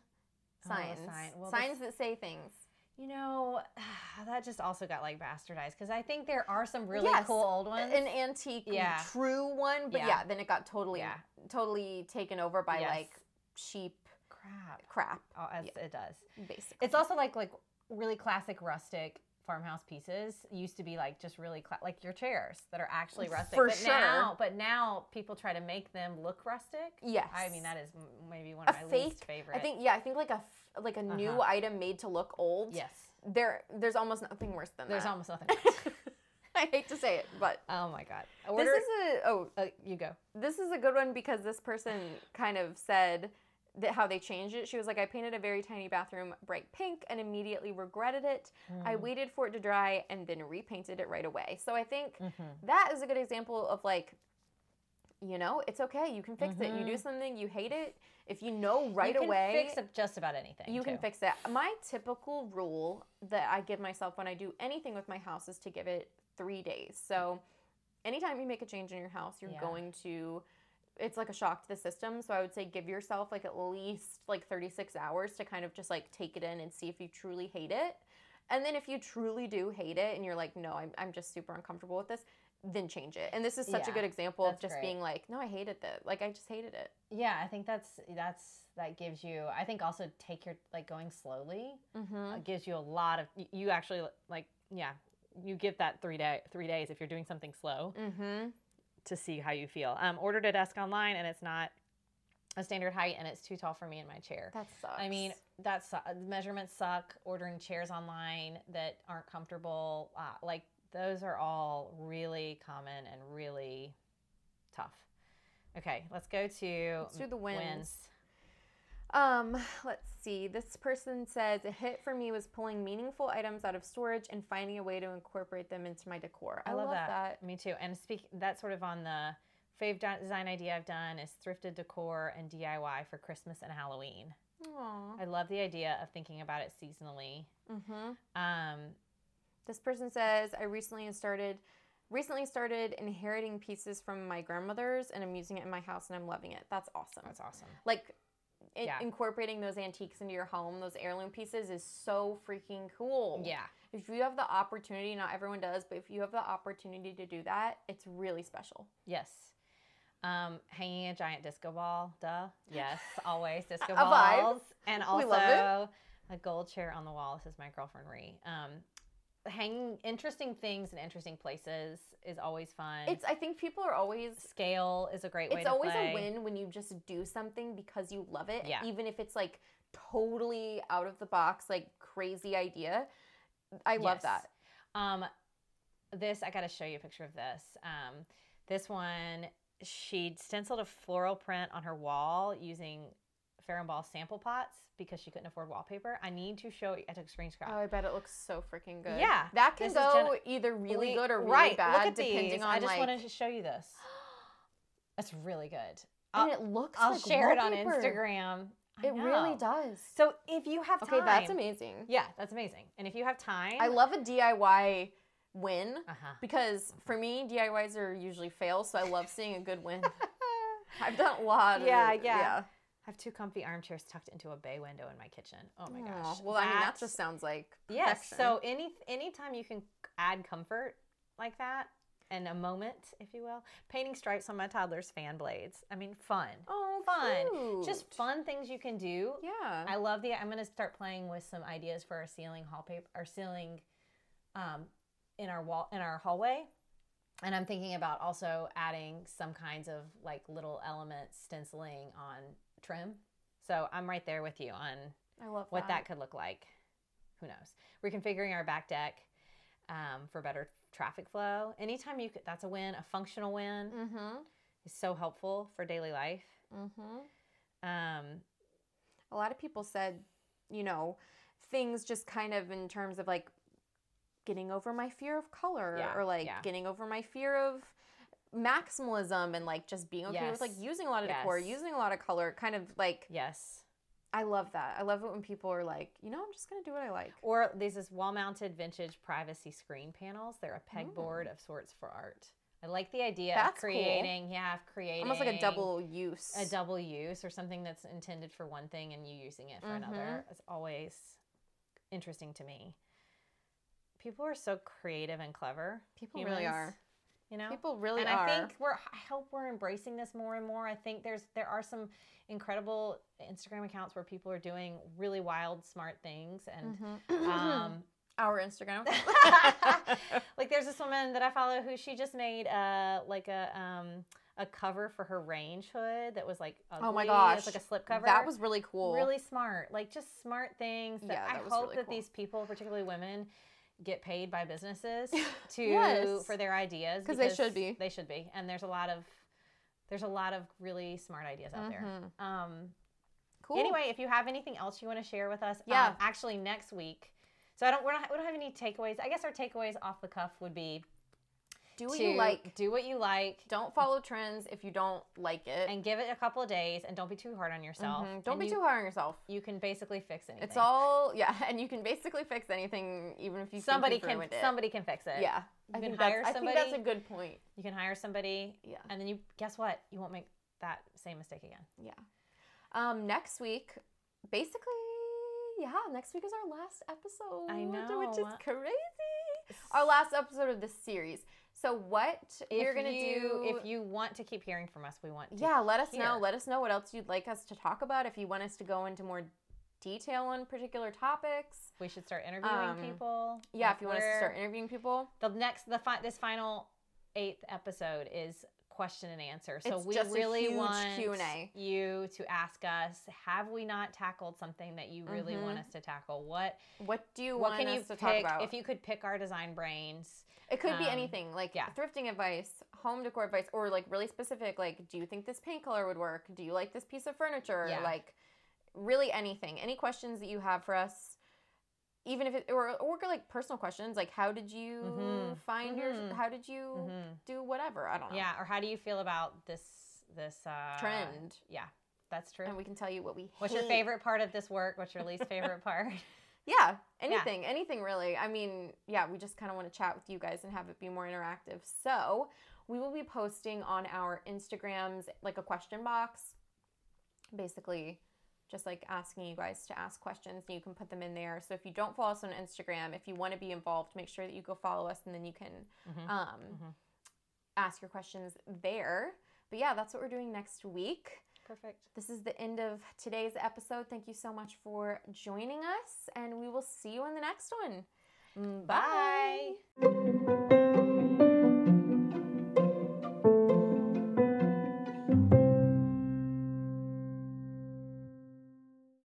Speaker 2: Oh,
Speaker 1: signs.
Speaker 2: sign. Well,
Speaker 1: signs that say things.
Speaker 2: You know, that just also got like bastardized because I think there are some really
Speaker 1: Yes,
Speaker 2: cool old ones.
Speaker 1: An antique,
Speaker 2: Yeah.
Speaker 1: true one, but yeah.
Speaker 2: Yeah.
Speaker 1: then it got totally,
Speaker 2: Yeah.
Speaker 1: totally taken over by
Speaker 2: Yes.
Speaker 1: like cheap
Speaker 2: crap.
Speaker 1: crap,
Speaker 2: Oh, as it does.
Speaker 1: basically.
Speaker 2: It's also like like really classic rustic farmhouse pieces used to be like just really cla- like your chairs that are actually rustic.
Speaker 1: For
Speaker 2: but
Speaker 1: sure.
Speaker 2: now, but now people try to make them look rustic.
Speaker 1: yes.
Speaker 2: I mean that is m- maybe one
Speaker 1: A
Speaker 2: of my
Speaker 1: fake-
Speaker 2: least favorite.
Speaker 1: I think yeah, I think like a f- like a new
Speaker 2: Uh-huh.
Speaker 1: item made to look old.
Speaker 2: yes.
Speaker 1: There, there's almost nothing worse than
Speaker 2: There's
Speaker 1: that.
Speaker 2: almost nothing.
Speaker 1: I hate to say it, but
Speaker 2: oh my god.
Speaker 1: this is a oh
Speaker 2: uh, you go.
Speaker 1: this is a good one because this person kind of said that how they changed it. She was like, I painted a very tiny bathroom bright pink and immediately regretted it. I
Speaker 2: Mm.
Speaker 1: waited for it to dry and then repainted it right away. So I think
Speaker 2: Mhm.
Speaker 1: that is a good example of like, you know, it's okay. You can fix it. You do
Speaker 2: Mhm.
Speaker 1: something, you hate it. If you know right
Speaker 2: you can
Speaker 1: away,
Speaker 2: fix up just about anything.
Speaker 1: you can fix it. My typical rule that I give myself when I do anything with my house is to give it three days. So, anytime you make a change in your house, you're
Speaker 2: Yeah.
Speaker 1: going to. It's like a shock to the system. So I would say give yourself like at least like 36 hours to kind of just like take it in and see if you truly hate it. And then if you truly do hate it and you're like, no, I'm, I'm just super uncomfortable with this, then change it. And this is such a good example of just
Speaker 2: great.
Speaker 1: being like, no, I hated that. Like I just hated it.
Speaker 2: Yeah, I think that's that's that gives you. I think also take your like going slowly
Speaker 1: Mm-hmm.
Speaker 2: uh, gives you a lot of. You actually like yeah. You give that three day three days if you're doing something slow
Speaker 1: Mm-hmm.
Speaker 2: To see how you feel. Um, ordered a desk online and it's not a standard height and it's too tall for me in my chair.
Speaker 1: That sucks.
Speaker 2: I mean, that's measurements suck. Ordering chairs online that aren't comfortable, uh, like those are all really common and really tough. Okay, let's go to
Speaker 1: Let's do the wins.
Speaker 2: wins.
Speaker 1: Um, let's see. This person says a hit for me was pulling meaningful items out of storage and finding a way to incorporate them into my decor. I,
Speaker 2: I, love, that.
Speaker 1: that.
Speaker 2: Me too. And speak that's sort of on the fave design idea I've done is thrifted decor and DIY for Christmas and Halloween.
Speaker 1: Aww.
Speaker 2: I love the idea of thinking about it seasonally.
Speaker 1: Mm-hmm.
Speaker 2: Um,
Speaker 1: This person says I recently started recently started inheriting pieces from my grandmother's and I'm using it in my house and I'm loving it. That's awesome.
Speaker 2: that's awesome.
Speaker 1: like in-
Speaker 2: Yeah.
Speaker 1: incorporating those antiques into your home, those heirloom pieces is so freaking cool.
Speaker 2: Yeah.
Speaker 1: If you have the opportunity, not everyone does, but if you have the opportunity to do that, it's really special.
Speaker 2: Yes. Um, hanging a giant disco ball, duh. Yes, always disco balls. And also a gold chair on the wall. This is my girlfriend Ree. Um, hanging interesting things in interesting places is always fun.
Speaker 1: It's I think people are always
Speaker 2: scale is a great way
Speaker 1: it's always
Speaker 2: play.
Speaker 1: a win when you just do something because you love it
Speaker 2: Yeah.
Speaker 1: even if it's like totally out of the box like crazy idea i love
Speaker 2: Yes.
Speaker 1: that
Speaker 2: Um, this I got to show you a picture of this. Um, this one she stenciled a floral print on her wall using Farrow and Ball sample pots because she couldn't afford wallpaper. I need to show. I took a screenshot.
Speaker 1: oh i bet it looks so freaking good
Speaker 2: Yeah,
Speaker 1: that can go
Speaker 2: gen-
Speaker 1: either really good or really
Speaker 2: right,
Speaker 1: bad
Speaker 2: Look at
Speaker 1: depending
Speaker 2: these.
Speaker 1: on
Speaker 2: I just
Speaker 1: like
Speaker 2: wanted to show you this. That's really good.
Speaker 1: and
Speaker 2: I'll,
Speaker 1: it looks
Speaker 2: I'll
Speaker 1: like
Speaker 2: share it on. Instagram. I
Speaker 1: it really does
Speaker 2: So if you have time,
Speaker 1: okay that's amazing
Speaker 2: Yeah, that's amazing. And if you have time,
Speaker 1: i love a diy win
Speaker 2: Uh-huh.
Speaker 1: because for me DIYs are usually fails, so I love seeing a good win. I've done a lot.
Speaker 2: Yeah,
Speaker 1: of,
Speaker 2: yeah. I have two comfy armchairs tucked into a bay window in my kitchen. Oh my
Speaker 1: Aw,
Speaker 2: gosh.
Speaker 1: Well, I mean that just sounds like
Speaker 2: Yes.
Speaker 1: perfection.
Speaker 2: So any anytime you can add comfort like that and a moment, if you will, painting stripes on my toddler's fan blades. I mean, fun.
Speaker 1: oh,
Speaker 2: fun. Just fun things you can do.
Speaker 1: Yeah.
Speaker 2: I love the. I'm gonna start playing with some ideas for our ceiling wallpaper, our ceiling, um, in our wall in our hallway, and I'm thinking about also adding some kinds of like little elements stenciling on trim. So I'm right there with you on
Speaker 1: I love
Speaker 2: what that could look like. Who knows? Reconfiguring our back deck um, for better traffic flow. Anytime you could, that's a win. A functional win
Speaker 1: Mm-hmm.
Speaker 2: is so helpful for daily life.
Speaker 1: Mm-hmm.
Speaker 2: Um,
Speaker 1: A lot of people said, you know, things just kind of in terms of like getting over my fear of color
Speaker 2: Yeah,
Speaker 1: or like
Speaker 2: yeah.
Speaker 1: getting over my fear of maximalism and like just being okay with like using a lot of decor, using a lot of color, kind of like
Speaker 2: yes.
Speaker 1: I love that. I love it when people are like, you know, I'm just gonna do what I like.
Speaker 2: Or these is wall-mounted vintage privacy screen panels. They're a pegboard of sorts for art. I like the idea
Speaker 1: That's
Speaker 2: of
Speaker 1: cool.
Speaker 2: creating, yeah, of creating
Speaker 1: Almost like a double use.
Speaker 2: a double use or something that's intended for one thing and you using it for another.
Speaker 1: Mhm.
Speaker 2: It's always interesting to me. People are so creative and clever.
Speaker 1: People really are.
Speaker 2: You know,
Speaker 1: People really
Speaker 2: and
Speaker 1: are.
Speaker 2: I think we're. I hope we're embracing this more and more. I think there's there are some incredible Instagram accounts where people are doing really wild, smart things, and
Speaker 1: Mhm.
Speaker 2: um,
Speaker 1: our Instagram.
Speaker 2: like there's this woman that I follow who she just made uh like a um a cover for her range hood that was like
Speaker 1: Oh my gosh.
Speaker 2: it's like a slip cover.
Speaker 1: That was really cool.
Speaker 2: really smart. Like just smart things that
Speaker 1: Yeah,
Speaker 2: I
Speaker 1: that was
Speaker 2: hope
Speaker 1: really
Speaker 2: that
Speaker 1: cool.
Speaker 2: these people, particularly women, get paid by businesses to
Speaker 1: Yes.
Speaker 2: for their ideas
Speaker 1: because they should be.
Speaker 2: They should be. And there's a lot of there's a lot of really smart ideas out there.
Speaker 1: Mhm.
Speaker 2: Um
Speaker 1: Cool.
Speaker 2: Anyway, if you have anything else you want to share with us,
Speaker 1: Yeah.
Speaker 2: um, actually next week. So I don't we're not, we don't have any takeaways. I guess our takeaways off the cuff would be
Speaker 1: do what you like.
Speaker 2: do what you like,
Speaker 1: Don't follow trends if you don't like it.
Speaker 2: and give it a couple of days, and don't be too hard on yourself.
Speaker 1: Mhm. Don't
Speaker 2: And
Speaker 1: be
Speaker 2: you,
Speaker 1: too hard on yourself.
Speaker 2: You can basically fix anything.
Speaker 1: It's all yeah, and you can basically fix anything, even if you
Speaker 2: somebody can
Speaker 1: it.
Speaker 2: somebody can fix it.
Speaker 1: Yeah,
Speaker 2: You
Speaker 1: think
Speaker 2: can hire
Speaker 1: I think that's a good point.
Speaker 2: You can hire somebody,
Speaker 1: Yeah,
Speaker 2: and then you guess what? You won't make that same mistake again.
Speaker 1: yeah. Um, next week, basically, yeah, next week is our last episode.
Speaker 2: I know.
Speaker 1: which is crazy. Our last episode of this series. So what
Speaker 2: you're
Speaker 1: gonna
Speaker 2: you,
Speaker 1: do?
Speaker 2: if you want to keep hearing from us, we want to.
Speaker 1: yeah, let us know. Let us know what else you'd like us to talk about. If you want us to go into more detail on particular topics.
Speaker 2: We should start interviewing
Speaker 1: Um,
Speaker 2: people.
Speaker 1: Yeah,
Speaker 2: Like,
Speaker 1: if you want us to start interviewing people.
Speaker 2: the next the fi- this final eighth episode is question and answer. So
Speaker 1: It's
Speaker 2: we really want
Speaker 1: Q&A.
Speaker 2: you to ask us: Have we not tackled something that you really want
Speaker 1: Mhm.
Speaker 2: us to tackle? What
Speaker 1: What do you
Speaker 2: what
Speaker 1: want
Speaker 2: can you
Speaker 1: us to
Speaker 2: pick?
Speaker 1: talk about?
Speaker 2: If you could pick our design brains,
Speaker 1: It could be
Speaker 2: Um,
Speaker 1: anything, like
Speaker 2: yeah.
Speaker 1: thrifting advice, home decor advice, or like really specific. Like, do you think this paint color would work? Do you like this piece of furniture?
Speaker 2: Yeah.
Speaker 1: Like, really anything. Any questions that you have for us, even if it or or like personal questions, like how did you
Speaker 2: Mhm.
Speaker 1: find your?
Speaker 2: Mhm.
Speaker 1: How did you
Speaker 2: Mhm.
Speaker 1: do whatever? I don't know.
Speaker 2: yeah, or how do you feel about this this uh,
Speaker 1: Trend.
Speaker 2: Yeah, that's true.
Speaker 1: And we can tell you what we.
Speaker 2: What's your favorite part of this work? What's your least favorite part?
Speaker 1: Yeah, anything, anything really. I mean, yeah, we just kind of want to chat with you guys and have it be more interactive. So, we will be posting on our Instagrams like a question box, basically just like asking you guys to ask questions and you can put them in there. So, if you don't follow us on Instagram, if you want to be involved, make sure that you go follow us and then you can
Speaker 2: Mhm.
Speaker 1: um,
Speaker 2: Mhm.
Speaker 1: ask your questions there. But yeah, that's what we're doing next week.
Speaker 2: Perfect.
Speaker 1: This is the end of today's episode. Thank you so much for joining us, and we will see you in the next one.
Speaker 2: Bye.
Speaker 1: Bye.